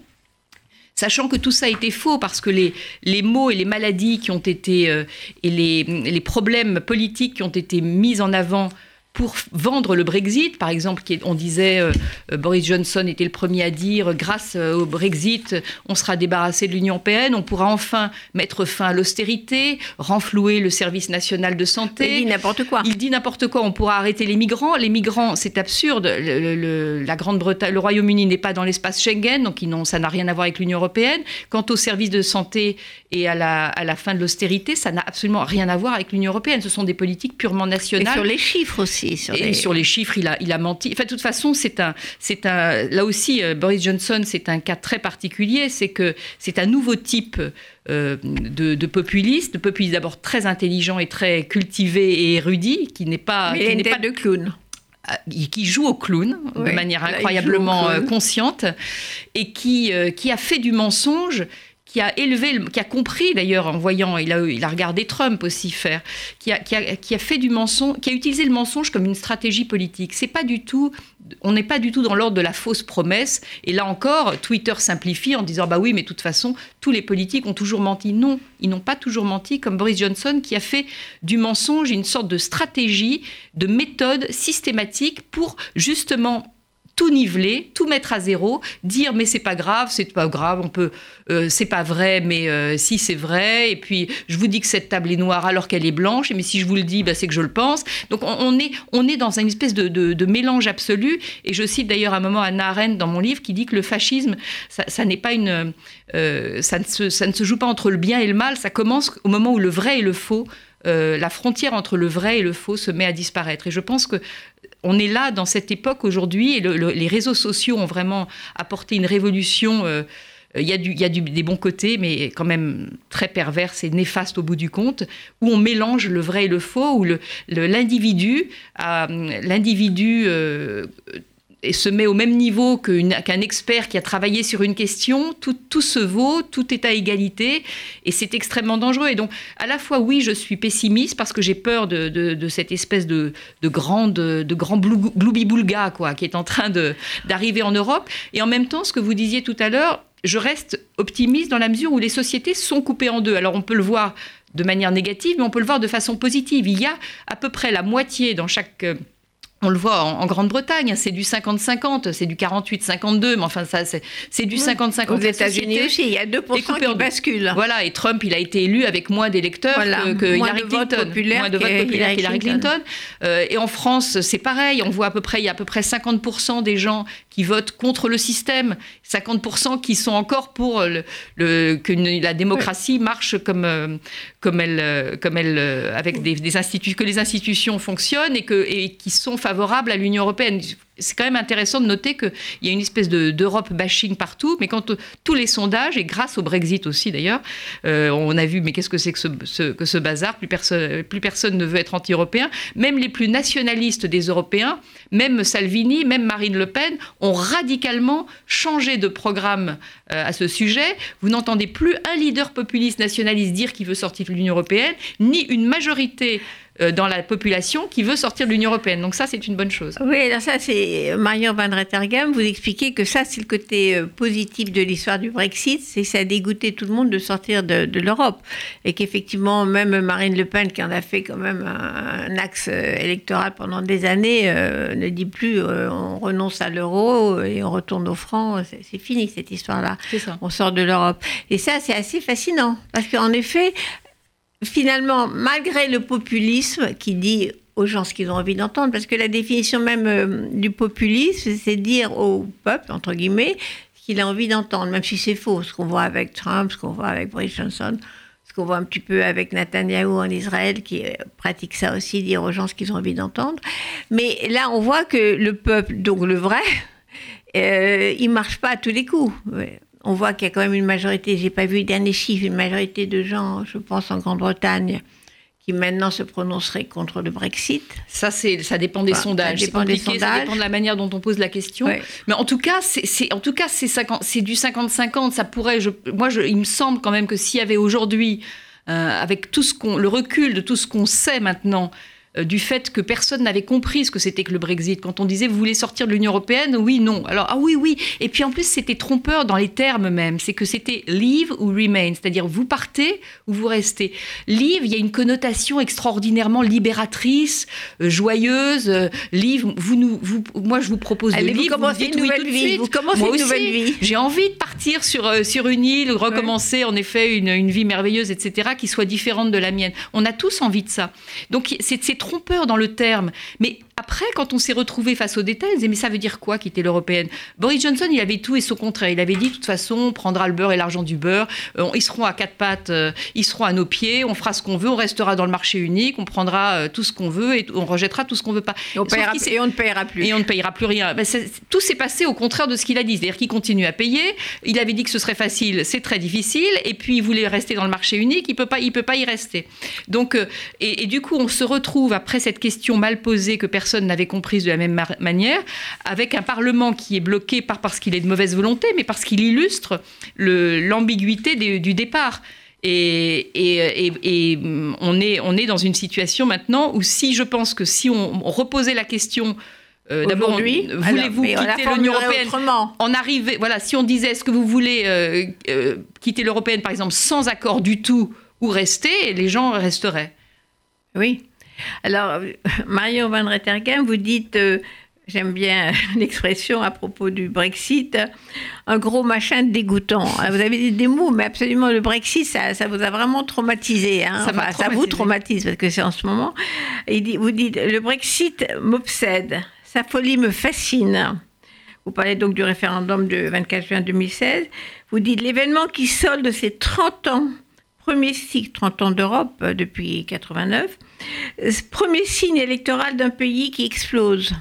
Sachant que tout ça était faux parce que les, les maux et les maladies qui ont été euh, et les, les problèmes politiques qui ont été mis en avant pour vendre le Brexit, par exemple, on disait euh, euh, Boris Johnson était le premier à dire grâce euh, au Brexit, on sera débarrassé de l'Union européenne, on pourra enfin mettre fin à l'austérité, renflouer le service national de santé. Il dit n'importe quoi. Il dit n'importe quoi. On pourra arrêter les migrants. Les migrants, c'est absurde. Le, la Grande-Bretagne, le Royaume-Uni n'est pas dans l'espace Schengen, donc ça n'a rien à voir avec l'Union européenne. Quant au service de santé et à la, à la fin de l'austérité, ça n'a absolument rien à voir avec l'Union européenne. Ce sont des politiques purement nationales. Et sur les chiffres aussi. Sur et sur les chiffres, il a, il a menti. Enfin, de toute façon, c'est un, c'est un. Là aussi, euh, Boris Johnson, c'est un cas très particulier. C'est que c'est un nouveau type euh, de, de, populiste, de populiste d'abord très intelligent et très cultivé et érudit, qui n'est pas. Mais qui n'est pas de clown ah, qui joue au clown de manière incroyablement euh, consciente et qui, qui a fait du mensonge qui a élevé, qui a compris d'ailleurs en voyant, il a, regardé Trump aussi faire, qui a, qui a, qui a fait du mensonge, qui a utilisé le mensonge comme une stratégie politique. C'est pas du tout, on n'est pas du tout dans l'ordre de la fausse promesse. Et là encore, Twitter simplifie en disant bah oui, mais de toute façon, tous les politiques ont toujours menti. Non, ils n'ont pas toujours menti, comme Boris Johnson qui a fait du mensonge une sorte de stratégie, de méthode systématique pour justement tout niveler, tout mettre à zéro, dire mais c'est pas grave, c'est pas grave, on peut, euh, c'est pas vrai, mais euh, si c'est vrai. Et puis je vous dis que cette table est noire alors qu'elle est blanche, mais si je vous le dis, bah, c'est que je le pense. Donc on, est, on est dans une espèce de, mélange absolu. Et je cite d'ailleurs un moment Anna Arendt dans mon livre qui dit que le fascisme, ça, n'est pas une, euh, ça ne se joue pas entre le bien et le mal. Ça commence au moment où le vrai et le faux la frontière entre le vrai et le faux se met à disparaître. Et je pense que on est là dans cette époque aujourd'hui et les réseaux sociaux ont vraiment apporté une révolution. Euh, il y a, du, il y a des bons côtés, mais quand même très pervers et néfaste au bout du compte, où on mélange le vrai et le faux, où l'individu, l'individu euh, et se met au même niveau qu'un expert qui a travaillé sur une question, tout, tout, se vaut, tout est à égalité, et c'est extrêmement dangereux. Et donc, à la fois, oui, je suis pessimiste parce que j'ai peur de, cette espèce de, de, grande, de grand gloubi-boulga, quoi, qui est en train d'arriver en Europe. Et en même temps, ce que vous disiez tout à l'heure, je reste optimiste dans la mesure où les sociétés sont coupées en deux. Alors, on peut le voir de manière négative, mais on peut le voir de façon positive. Il y a à peu près la moitié dans chaque on le voit en, Grande-Bretagne, c'est du 50-50, c'est du 48-52, mais enfin, ça, c'est du 50-50. Aux États-Unis aussi, il y a 2% qui basculent. Voilà, et Trump, il a été élu avec moins d'électeurs que, Hillary Clinton. moins de votes populaires qu'Hillary Clinton. Euh, et en France, c'est pareil, on voit à peu près, il y a à peu près 50% des gens qui votent contre le système, 50% qui sont encore pour le, que la démocratie marche comme, euh, comme elle, euh, comme elle avec des, des instituts, que les institutions fonctionnent et, que, et qui sont favorable à l'Union européenne. C'est quand même intéressant de noter qu'il y a une espèce d'Europe bashing partout, mais quand tous les sondages, et grâce au Brexit aussi d'ailleurs, euh, on a vu, mais qu'est-ce que c'est que ce, que ce bazar? Plus personne, plus personne ne veut être anti-européen. Même les plus nationalistes des Européens, même Salvini, même Marine Le Pen, ont radicalement changé de programme euh, à ce sujet. Vous n'entendez plus un leader populiste nationaliste dire qu'il veut sortir de l'Union européenne, ni une majorité euh, dans la population qui veut sortir de l'Union européenne. Donc ça, c'est une bonne chose. Oui, alors ça, c'est Marion Van Rettergam. Vous expliquez que ça, c'est le côté euh, positif de l'histoire du Brexit, c'est que ça a dégoûté tout le monde de sortir de, l'Europe. Et qu'effectivement, même Marine Le Pen, qui en a fait quand même un, axe euh, électoral pendant des années, ne dit plus on renonce à l'euro et on retourne au franc. C'est fini cette histoire-là. On sort de l'Europe. Et ça, c'est assez fascinant. Parce qu'en effet, finalement, malgré le populisme qui dit aux gens ce qu'ils ont envie d'entendre, parce que la définition même euh, du populisme, c'est dire au peuple, entre guillemets, ce qu'il a envie d'entendre, même si c'est faux, ce qu'on voit avec Trump, ce qu'on voit avec Boris Johnson, ce qu'on voit un petit peu avec Netanyahou en Israël, qui euh, pratique ça aussi, dire aux gens ce qu'ils ont envie d'entendre. Mais là, on voit que le peuple, donc le vrai, euh, il marche pas à tous les coups. On voit qu'il y a quand même une majorité, j'ai pas vu les derniers chiffres, une majorité de gens, je pense en Grande-Bretagne, qui maintenant se prononceraient contre le Brexit. Ça, c'est, ça dépend des sondages. Ça dépend des sondages. Ça dépend de la manière dont on pose la question. Mais en tout cas, c'est, en tout cas, c'est, c'est du 50-50. Ça pourrait, je, moi, je, il me semble quand même que s'il y avait aujourd'hui, euh, avec tout ce qu'on, le recul de tout ce qu'on sait maintenant, du fait que personne n'avait compris ce que c'était que le Brexit. Quand on disait vous voulez sortir de l'Union européenne, oui, non. Alors ah oui, oui. Et puis en plus c'était trompeur dans les termes même. C'est que c'était leave ou remain, c'est-à-dire vous partez ou vous restez. Leave, il y a une connotation extraordinairement libératrice, euh, joyeuse. Euh, leave, vous nous, vous, moi je vous propose de leave. Vous commencez une nouvelle vie. Vous commencez moi une nouvelle vie. J'ai envie de partir sur sur une île, recommencer en effet une, une vie merveilleuse, etc., qui soit différente de la mienne. On a tous envie de ça. Donc c'est trompeur dans le terme. Mais après, quand on s'est retrouvé face aux détails, on disait, mais ça veut dire quoi quitter l'européenne? Boris Johnson, il avait tout et son contraire. Il avait dit, de toute façon, on prendra le beurre et l'argent du beurre, euh, ils seront à quatre pattes, euh, ils seront à nos pieds, on fera ce qu'on veut, on restera dans le marché unique, on prendra euh, tout ce qu'on veut et on rejettera tout ce qu'on veut pas. Et on, et on, ne payera plus. Et on ne payera plus rien. Ben, tout s'est passé au contraire de ce qu'il a dit. C'est-à-dire qu'il continue à payer. Il avait dit que ce serait facile, c'est très difficile. Et puis, il voulait rester dans le marché unique, il ne peut, pas, il peut pas y rester. Donc, et, et, du coup, on se retrouve après cette question mal posée que personne n'avait comprise de la même manière, avec un Parlement qui est bloqué pas parce qu'il est de mauvaise volonté, mais parce qu'il illustre l'ambiguïté du départ. Et, et, on, est, on est dans une situation maintenant où si je pense que si on, reposait la question euh, D'abord, voulez-vous quitter l'Union européenne En arriver, voilà, si on disait est-ce que vous voulez euh, euh, quitter l'européenne, par exemple, sans accord du tout, ou rester, les gens resteraient? Oui. Alors, Marion Van Rettergem, vous dites, euh, j'aime bien l'expression à propos du Brexit, un gros machin dégoûtant. Vous avez dit des mots, mais absolument, le Brexit, ça, ça vous a vraiment traumatisé. Hein. Ça, vous traumatise, parce que c'est en ce moment. vous dites, le Brexit m'obsède, sa folie me fascine. Vous parlez donc du référendum de 24 juin 2016. Vous dites, l'événement qui solde ces 30 ans premier cycle 30 ans d'Europe euh, depuis 89, premier signe électoral d'un pays qui explose.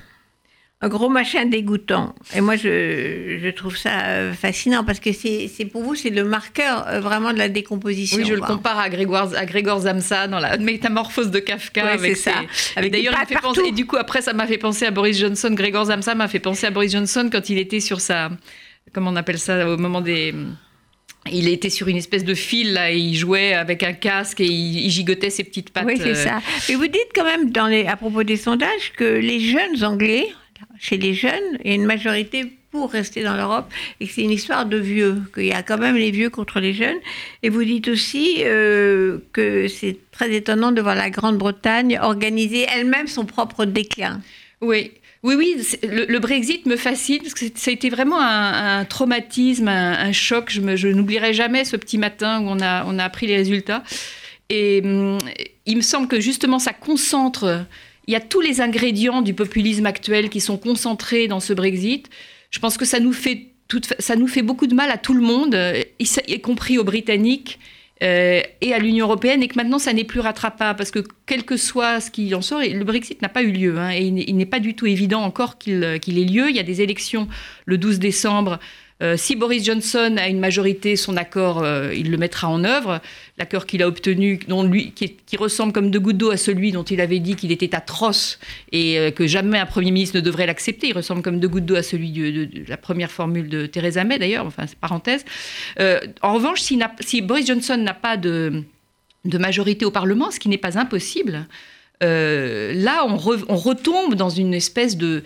Un gros machin dégoûtant. Et moi, je, trouve ça euh, fascinant parce que c'est pour vous, c'est le marqueur euh, vraiment de la décomposition. Oui, je le compare à Grégoire, à Zamsa dans la métamorphose de Kafka. avec ça. Avec D'ailleurs, il fait penser, et du coup, après, ça m'a fait penser à Boris Johnson. Grégor Zamsa m'a fait penser à Boris Johnson quand il était sur sa. Comment on appelle ça Au moment des il était sur une espèce de fil, là, et il jouait avec un casque et il, gigotait ses petites pattes. Oui, c'est euh. ça. Et vous dites quand même, dans les, à propos des sondages, que les jeunes Anglais, chez les jeunes, il y a une majorité pour rester dans l'Europe et que c'est une histoire de vieux, qu'il y a quand même les vieux contre les jeunes. Et vous dites aussi euh, que c'est très étonnant de voir la Grande-Bretagne organiser elle-même son propre déclin. Oui, oui, oui, le, Brexit me fascine parce que ça a été vraiment un, traumatisme, un, choc. Je, n'oublierai jamais ce petit matin où on a, appris les résultats. Et hum, il me semble que justement ça concentre, il y a tous les ingrédients du populisme actuel qui sont concentrés dans ce Brexit. Je pense que ça nous fait beaucoup de mal à tout le monde, y compris aux Britanniques. Euh, et à l'Union européenne, et que maintenant ça n'est plus rattrapable, parce que quel que soit ce qui en sort, le Brexit n'a pas eu lieu, hein, et il n'est pas du tout évident encore qu'il ait lieu. Il y a des élections le 12 décembre euh, si Boris Johnson a une majorité, son accord, euh, il le mettra en œuvre. L'accord qu'il a obtenu, qui, ressemble comme de gouttes d'eau à celui dont il avait dit qu'il était atroce et euh, que jamais un Premier ministre ne devrait l'accepter. Il ressemble comme de gouttes d'eau à celui de, la première formule de Theresa May, d'ailleurs, enfin, parenthèse. en revanche, si, Boris Johnson n'a pas de, majorité au Parlement, ce qui n'est pas impossible, là, on, retombe dans une espèce de,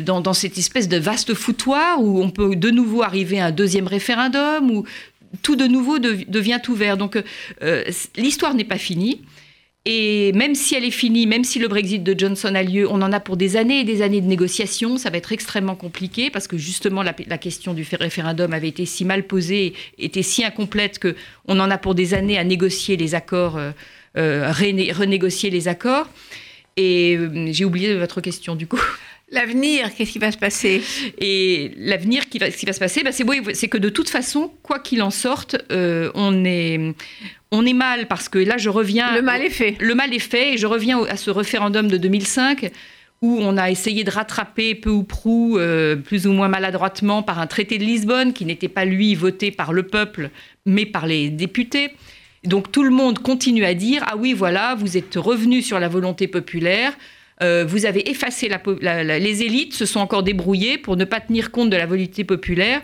dans, cette espèce de vaste foutoir où on peut de nouveau arriver à un deuxième référendum où tout de nouveau devient ouvert. Donc, euh, l'histoire n'est pas finie. Et même si elle est finie, même si le Brexit de Johnson a lieu, on en a pour des années et des années de négociations. Ça va être extrêmement compliqué parce que justement la, question du référendum avait été si mal posée, était si incomplète que on en a pour des années à négocier les accords. Euh, euh, renégocier les accords. Et j'ai oublié votre question du coup. L'avenir, qu'est-ce qui va se passer? Et l'avenir, qui va, ce qui va se passer, bah, c'est que de toute façon, quoi qu'il en sorte, euh, on, est, on est mal parce que là, je reviens. Le mal est fait. Le mal est fait et je reviens à ce référendum de 2005 où on a essayé de rattraper peu ou prou, euh, plus ou moins maladroitement, par un traité de Lisbonne qui n'était pas lui voté par le peuple, mais par les députés. Donc tout le monde continue à dire ah oui voilà vous êtes revenu sur la volonté populaire, euh, vous avez effacé les élites se sont encore débrouillées pour ne pas tenir compte de la volonté populaire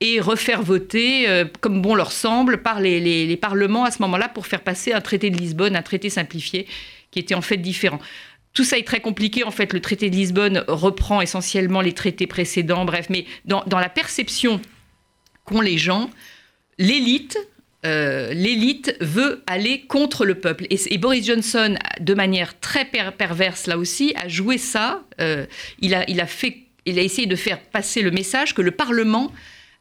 et refaire voter euh, comme bon leur semble par les parlements à ce moment-là pour faire passer un traité de Lisbonne, un traité simplifié qui était en fait différent. Tout ça est très compliqué. En fait, le traité de Lisbonne reprend essentiellement les traités précédents. Bref, mais dans, la perception qu'ont les gens, l'élite, euh, l'élite veut aller contre le peuple. Et, Boris Johnson, de manière très perverse là aussi, a joué ça. Euh, il, a, il, a fait, il a essayé de faire passer le message que le Parlement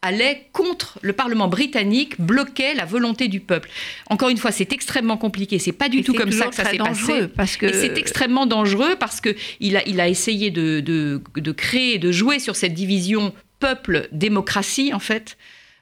allait contre le Parlement britannique, bloquait la volonté du peuple. Encore une fois, c'est extrêmement compliqué. C'est pas du tout comme ça que ça s'est passé. Parce que... c'est extrêmement dangereux parce que il a, il a essayé de, de, de créer, de jouer sur cette division peuple-démocratie en fait.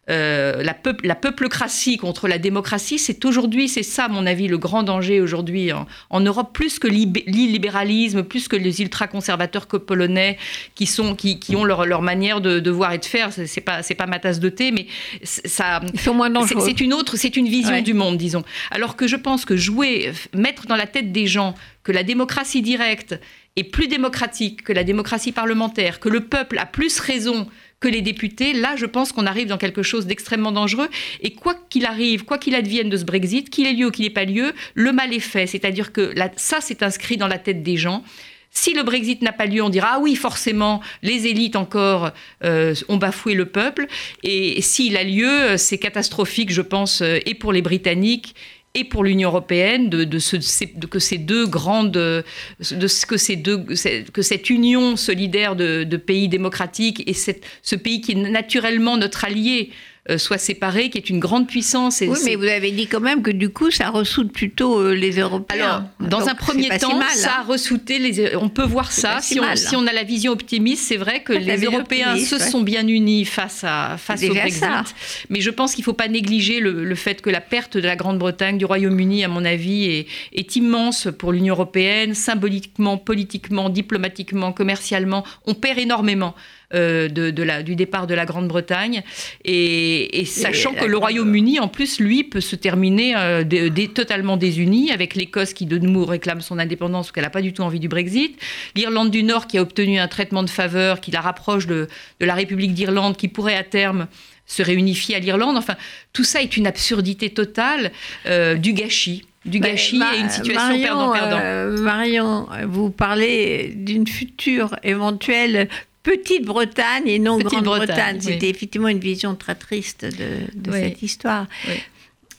Euh, la, la peuplecratie contre la démocratie, c'est aujourd'hui, c'est ça, à mon avis, le grand danger aujourd'hui en, Europe, plus que l'illibéralisme, plus que les ultra-conservateurs polonais qui, sont, qui, qui ont leur, leur, manière de, de, voir et de faire. C'est pas, c'est pas ma tasse de thé, mais ça, c'est une autre, c'est une vision du monde, disons. Alors que je pense que jouer, mettre dans la tête des gens que la démocratie directe est plus démocratique que la démocratie parlementaire, que le peuple a plus raison que les députés, là, je pense qu'on arrive dans quelque chose d'extrêmement dangereux. Et quoi qu'il arrive, quoi qu'il advienne de ce Brexit, qu'il ait lieu ou qu'il n'ait pas lieu, le mal est fait. C'est-à-dire que ça, c'est inscrit dans la tête des gens. Si le Brexit n'a pas lieu, on dira ah oui, forcément, les élites encore euh, ont bafoué le peuple. Et s'il a lieu, c'est catastrophique, je pense, euh, et pour les Britanniques et pour l'Union européenne de, que ces deux grandes, de que cette union solidaire de, pays démocratiques et ce pays qui est naturellement notre allié euh, soit séparée, qui est une grande puissance. oui, mais vous avez dit quand même que du coup, ça ressoude plutôt euh, les Européens. Alors, dans un premier temps, ça a hein. ressouté les. On peut voir ça. Si on, si on, a la vision optimiste, c'est vrai que les Européens se sont bien unis face, à, face au Brexit. Mais je pense qu'il ne faut pas négliger le, fait que la perte de la Grande-Bretagne, du Royaume-Uni, à mon avis, est, est immense pour l'Union européenne, symboliquement, politiquement, diplomatiquement, commercialement. On perd énormément. Euh, de, la, du départ de la Grande-Bretagne. Et, sachant que le Royaume-Uni, en plus, lui, peut se terminer euh, totalement désuni, avec l'Écosse qui de nouveau réclame son indépendance, qu'elle n'a pas du tout envie du Brexit. L'Irlande du Nord qui a obtenu un traitement de faveur qui la rapproche de, la République d'Irlande, qui pourrait à terme se réunifier à l'Irlande. Enfin, tout ça est une absurdité totale, euh, du gâchis du gâchis et une situation perdant-perdant. Marion, vous parlez d'une future éventuelle Petite-Bretagne et non Grande-Bretagne. C'était effectivement une vision très triste de, cette histoire.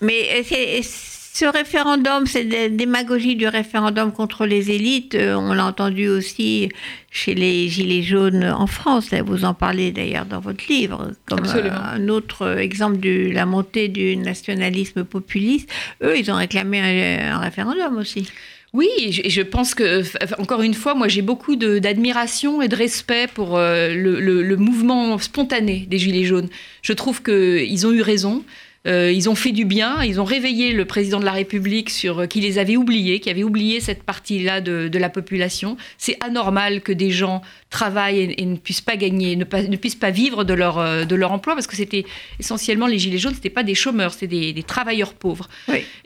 Mais ce référendum, cette démagogie du référendum contre les élites, euh, on l'a entendu aussi chez les Gilets jaunes en France. Vous en parlez d'ailleurs dans votre livre, comme euh, un autre exemple de la montée du nationalisme populiste. Eux, ils ont réclamé un référendum aussi. Oui, et je, pense que, encore une fois, moi j'ai beaucoup d'admiration et de respect pour euh, le, mouvement spontané des Gilets jaunes. Je trouve qu'ils ont eu raison. Euh, ils ont fait du bien, ils ont réveillé le président de la République sur euh, qui les avait oubliés, qui avait oublié cette partie-là de, la population. C'est anormal que des gens travaillent et, ne puissent pas gagner, ne, ne, puissent pas vivre de leur, euh, de leur emploi, parce que c'était essentiellement les gilets jaunes, c'était pas des chômeurs, c'était des, travailleurs pauvres.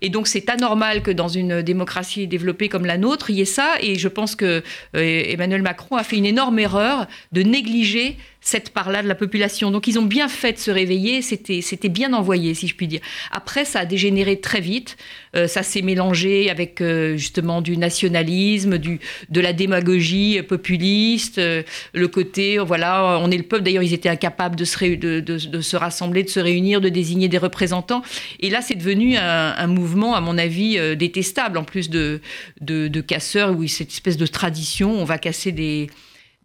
Et donc c'est anormal que dans une démocratie développée comme la nôtre, il y ait ça. Et je pense que Emmanuel Macron a fait une énorme erreur de négliger cette part-là de la population. Donc ils ont bien fait de se réveiller, c'était, c'était bien envoyé, si je puis dire. Après, ça a dégénéré très vite, euh, ça s'est mélangé avec euh, justement du nationalisme, du, de la démagogie populiste, euh, le côté, voilà, on est le peuple, d'ailleurs ils étaient incapables de se, de, se rassembler, de se réunir, de désigner des représentants. Et là, c'est devenu un, un, mouvement, à mon avis, détestable, en plus de, de, de casseurs, où cette espèce de tradition, on va casser des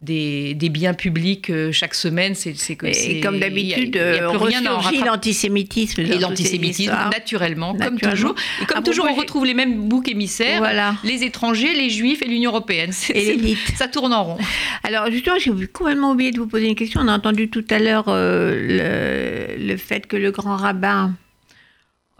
des, biens publics euh, chaque semaine. C'est, que et comme d'habitude, ressurgit l'antisémitisme. Et l'antisémitisme, naturellement, comme toujours. Et comme toujours, on retrouve les mêmês boucs émissaires, les étrangers, les juifs et l'Union européenne. et l'élite. Ça tourne en rond. Alors justement, j'ai complètement oublié de vous poser une question. On a entendu tout à l'heure euh, le, le, fait que le grand rabbin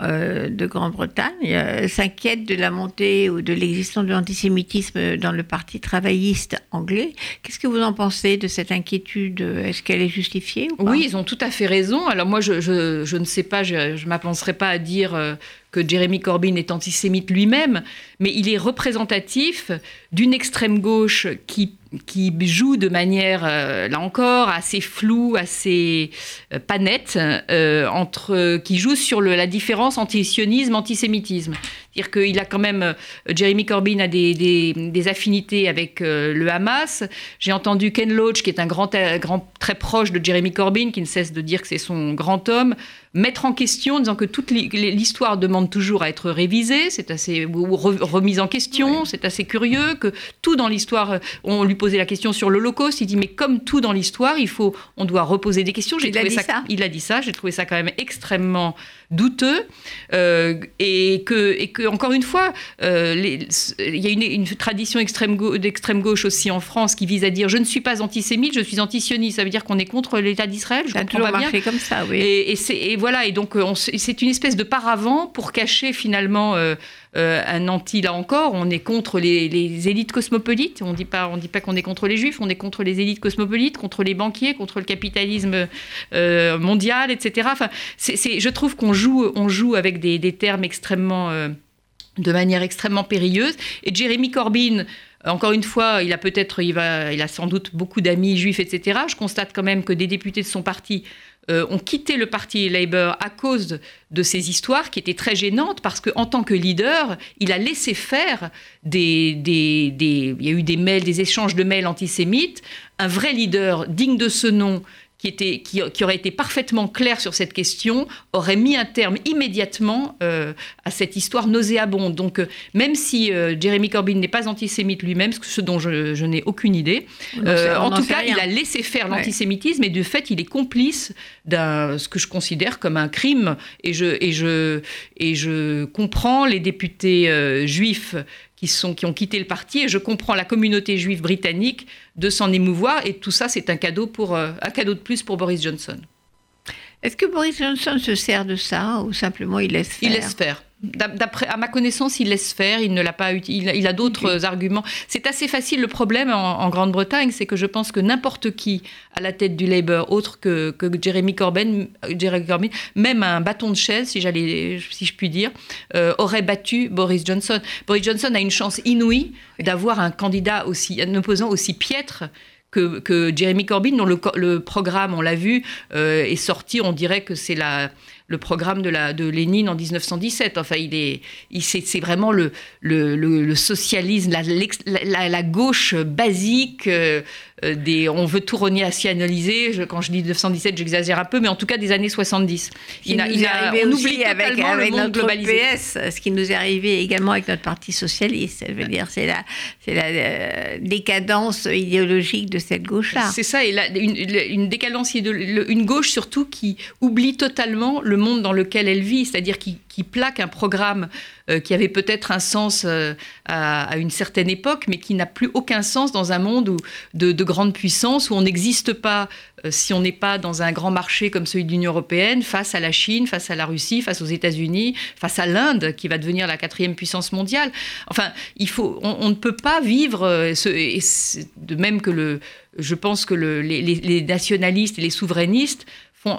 euh, de Grande-Bretagne euh, s'inquiète de la montée ou de l'existence de l'antisémitisme dans le Parti travailliste anglais. Qu'est-ce que vous en pensez de cette inquiétude? Est-ce qu'elle est justifiée Oui, ils ont tout à fait raison. Alors moi, je, je, ne sais pas, je ne m'avancerai pas à dire euh, que Jeremy Corbyn est antisémite lui-même, mais il est représentatif d'une extrême gauche qui qui joue de manière, euh, là encore, assez floue, assez euh, pas nette, euh, entre, qui joue sur la différence anti-sionisme, antisémitisme. C'est-à-dire qu'il a quand même, Jeremy Corbyn a des, des, des affinités avec le Hamas. J'ai entendu Ken Loach, qui est un grand, grand, très proche de Jeremy Corbyn, qui ne cesse de dire que c'est son grand homme, mettre en question, disant que toute l'histoire demande toujours à être révisée, c'est assez ou remise en question, c'est assez curieux que tout dans l'histoire, on lui posait la question sur l'Holocauste, il dit mais comme tout dans l'histoire, il faut, on doit reposer des questions. Il a dit ça, Il a dit ça. J'ai trouvé ça quand même extrêmement douteux euh, et que et que encore une fois, euh, il y a une, tradition extrême d'extrême gauche aussi en France qui vise à dire je ne suis pas antisémite, je suis antisioniste. Ça veut dire qu'on est contre l'État d'Israël. Je comprends pas bien. comme ça, oui. Et, et, voilà. Et donc c'est une espèce de paravent pour cacher finalement. Euh, euh, un anti, là encore, on est contre les, élites cosmopolites. On on dit pas qu'on est contre les juifs, on est contre les élites cosmopolites, contre les banquiers, contre le capitalisme euh, mondial, etc. Enfin, je trouve qu'on joue, on joue avec des, termes extrêmement, euh, de manière extrêmement périlleuse. Et Jeremy Corbyn, encore une fois, il a peut-être, il, va, il a sans doute beaucoup d'amis juifs, etc. Je constate quand même que des députés de son parti euh, ont quitté le parti Labour à cause de ces histoires qui étaient très gênantes parce qu'en tant que leader, il a laissé faire des, des, des, Il y a eu des mails, des échanges de mails antisémites. Un vrai leader digne de ce nom qui, était, qui, aurait été parfaitement clair sur cette question, aurait mis un terme immédiatement euh, à cette histoire nauséabonde. Donc, euh, même si euh, Jeremy Corbyn n'est pas antisémite lui-même, ce dont je, n'ai aucune idée, en tout cas, il a laissé faire l'antisémitisme et de fait, il est complice d'un ce que je considère comme un crime. Et je, et je, et je comprends les députés juifs qui, sont, qui ont quitté le parti. Et je comprends la communauté juive britannique de s'en émouvoir. Et tout ça, c'est un cadeau, pour, euh, un cadeau de plus pour Boris Johnson. Est-ce que Boris Johnson se sert de ça ou simplement il laisse faire Il laisse faire. D'après, à ma connaissance, il laisse faire, il ne l'a pas il, il a d'autres arguments. C'est assez facile. Le problème en, Grande-Bretagne, c'est que je pense que n'importe qui à la tête du Labour, autre que, que Jeremy, Corbyn, Jeremy Corbyn, même un bâton de chaise, si, j'allais, si je puis dire, euh, aurait battu Boris Johnson. Boris Johnson a une chance inouïe d'avoir un candidat aussi, un opposant aussi piètre que, que, Jeremy Corbyn, dont le, le programme, on l'a vu, euh, est sorti, on dirait que c'est la, le programme de, la, de Lénine en 1917. Enfin, il est, il, c'est, vraiment le, le, le, socialisme, la, la, gauche basique. Euh, des, on veut tout renationaliser. Je, quand je dis 1917, j'exagère un peu, mais en tout cas des années 70. Il, arrivé on oublie avec, avec le notre PS, ce qui nous est arrivé également avec notre parti socialiste. Je veux dire, c'est la, euh, décadence idéologique de cette gauche-là. C'est ça, et une, une, décadence, une gauche surtout qui oublie totalement le monde dans lequel elle vit, c'est-à-dire qui, qui plaque un programme euh, qui avait peut-être un sens euh, à, une certaine époque, mais qui n'a plus aucun sens dans un monde où, de, grande puissance, où on n'existe pas euh, si on n'est pas dans un grand marché comme celui de l'Union européenne, face à la Chine, face à la Russie, face aux États-Unis, face à l'Inde, qui va devenir la quatrième puissance mondiale. Enfin, il faut, on, ne peut pas vivre, de même que le, je pense que le, les, nationalistes et les souverainistes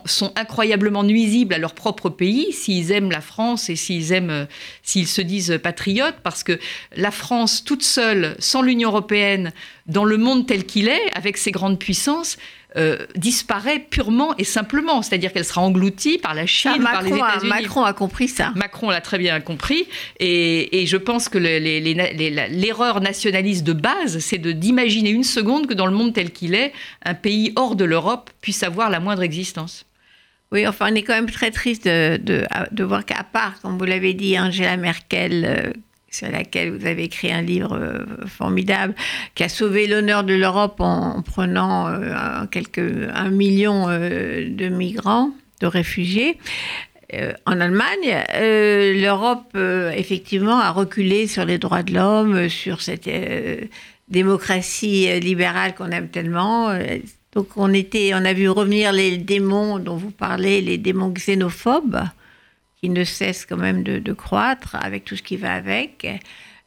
sont incroyablement nuisibles à leur propre pays s'ils aiment la France et s'ils aiment, euh, s'ils se disent patriotes, parce que la France toute seule, sans l'Union européenne, dans le monde tel qu'il est, avec ses grandes puissances, euh, disparaît purement et simplement, c'est-à-dire qu'elle sera engloutie par la Chine, par les États-Unis. Macron a compris ça. Macron l'a très bien compris, et, je pense que l'erreur nationaliste de base, c'est d'imaginer une seconde que dans le monde tel qu'il est, un pays hors de l'Europe puisse avoir la moindre existence. Oui, enfin, on est quand même très triste de, de, voir qu'à part, comme vous l'avez dit, Angela Merkel, euh, sur laquelle vous avez écrit un livre euh, formidable, qui a sauvé l'honneur de l'Europe en, prenant euh, quelques, un million euh, de migrants, de réfugiés. en Allemagne, l'Europe, effectivement, a reculé sur les droits de l'homme, sur cette démocratie libérale qu'on aime tellement. Donc, on, était, on a vu revenir les démons dont vous parlez, les démons xénophobes qui ne cesse quand même de, croître avec tout ce qui va avec.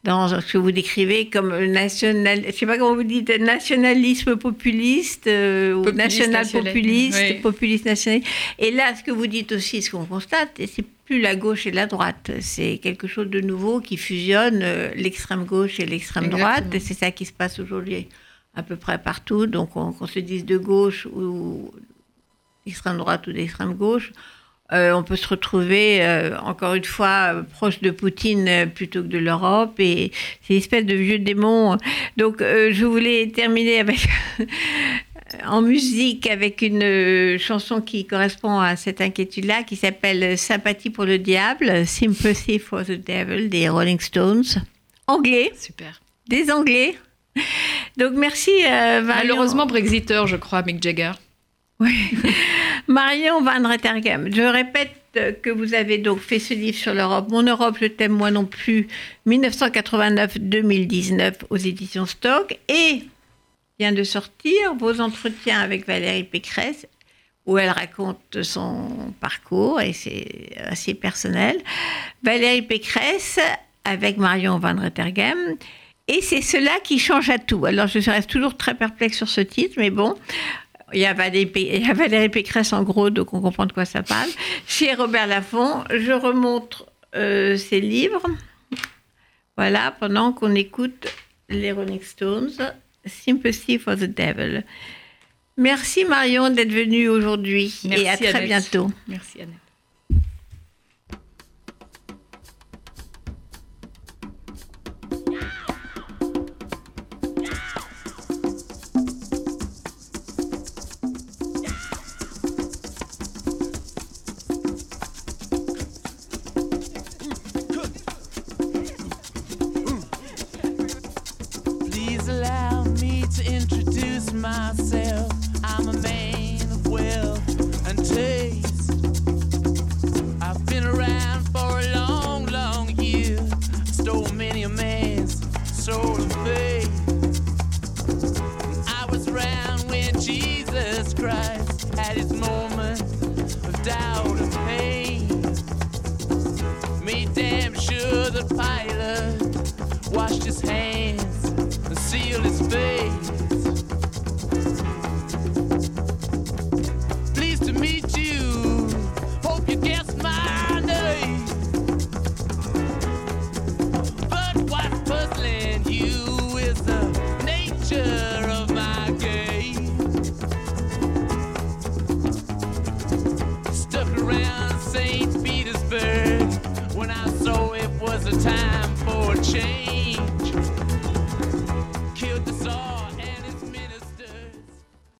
Dans ce que vous décrivez comme national, je sais pas comment vous dites, nationalisme populiste euh, ou national populiste, populiste nationaliste. Et là, ce que vous dites aussi, ce qu'on constate, c'est plus la gauche et la droite. C'est quelque chose de nouveau qui fusionne euh, l'extrême gauche et l'extrême droite. Et c'est ça qui se passe aujourd'hui à peu près partout. Donc, qu'on se dise de gauche ou d'extrême droite ou d'extrême gauche, euh, on peut se retrouver, euh, encore une fois, proche de Poutine euh, plutôt que de l'Europe. Et c'est une espèce de vieux démon. Donc, je voulais terminer avec, en musique avec une chanson qui correspond à cette inquiétude-là, qui s'appelle Sympathie pour le diable, Sympathy for the Devil, des Rolling Stones. Anglais. Super. Des Anglais. Donc, merci. Malheureusement, Brexiteur, je crois, Mick Jagger. Oui. Marion Van Rettergem, je répète que vous avez donc fait ce livre sur l'Europe. Mon Europe, je t'aime moi non plus, 1989-2019 aux éditions Stock. Et vient de sortir vos entretiens avec Valérie Pécresse, où elle raconte son parcours et c'est assez personnel. Valérie Pécresse avec Marion Van Rettergem. Et c'est cela qui change à tout. Alors je reste toujours très perplexe sur ce titre, mais bon, il y, a Valérie, Pécresse en gros, donc on comprend de quoi ça parle. Chez Robert Laffont, je remonte euh, ses livres. Voilà, pendant qu'on écoute les Rolling Stones, Sympathy for the Devil. Merci Marion d'être venue aujourd'hui et à très bientôt. Merci Annette.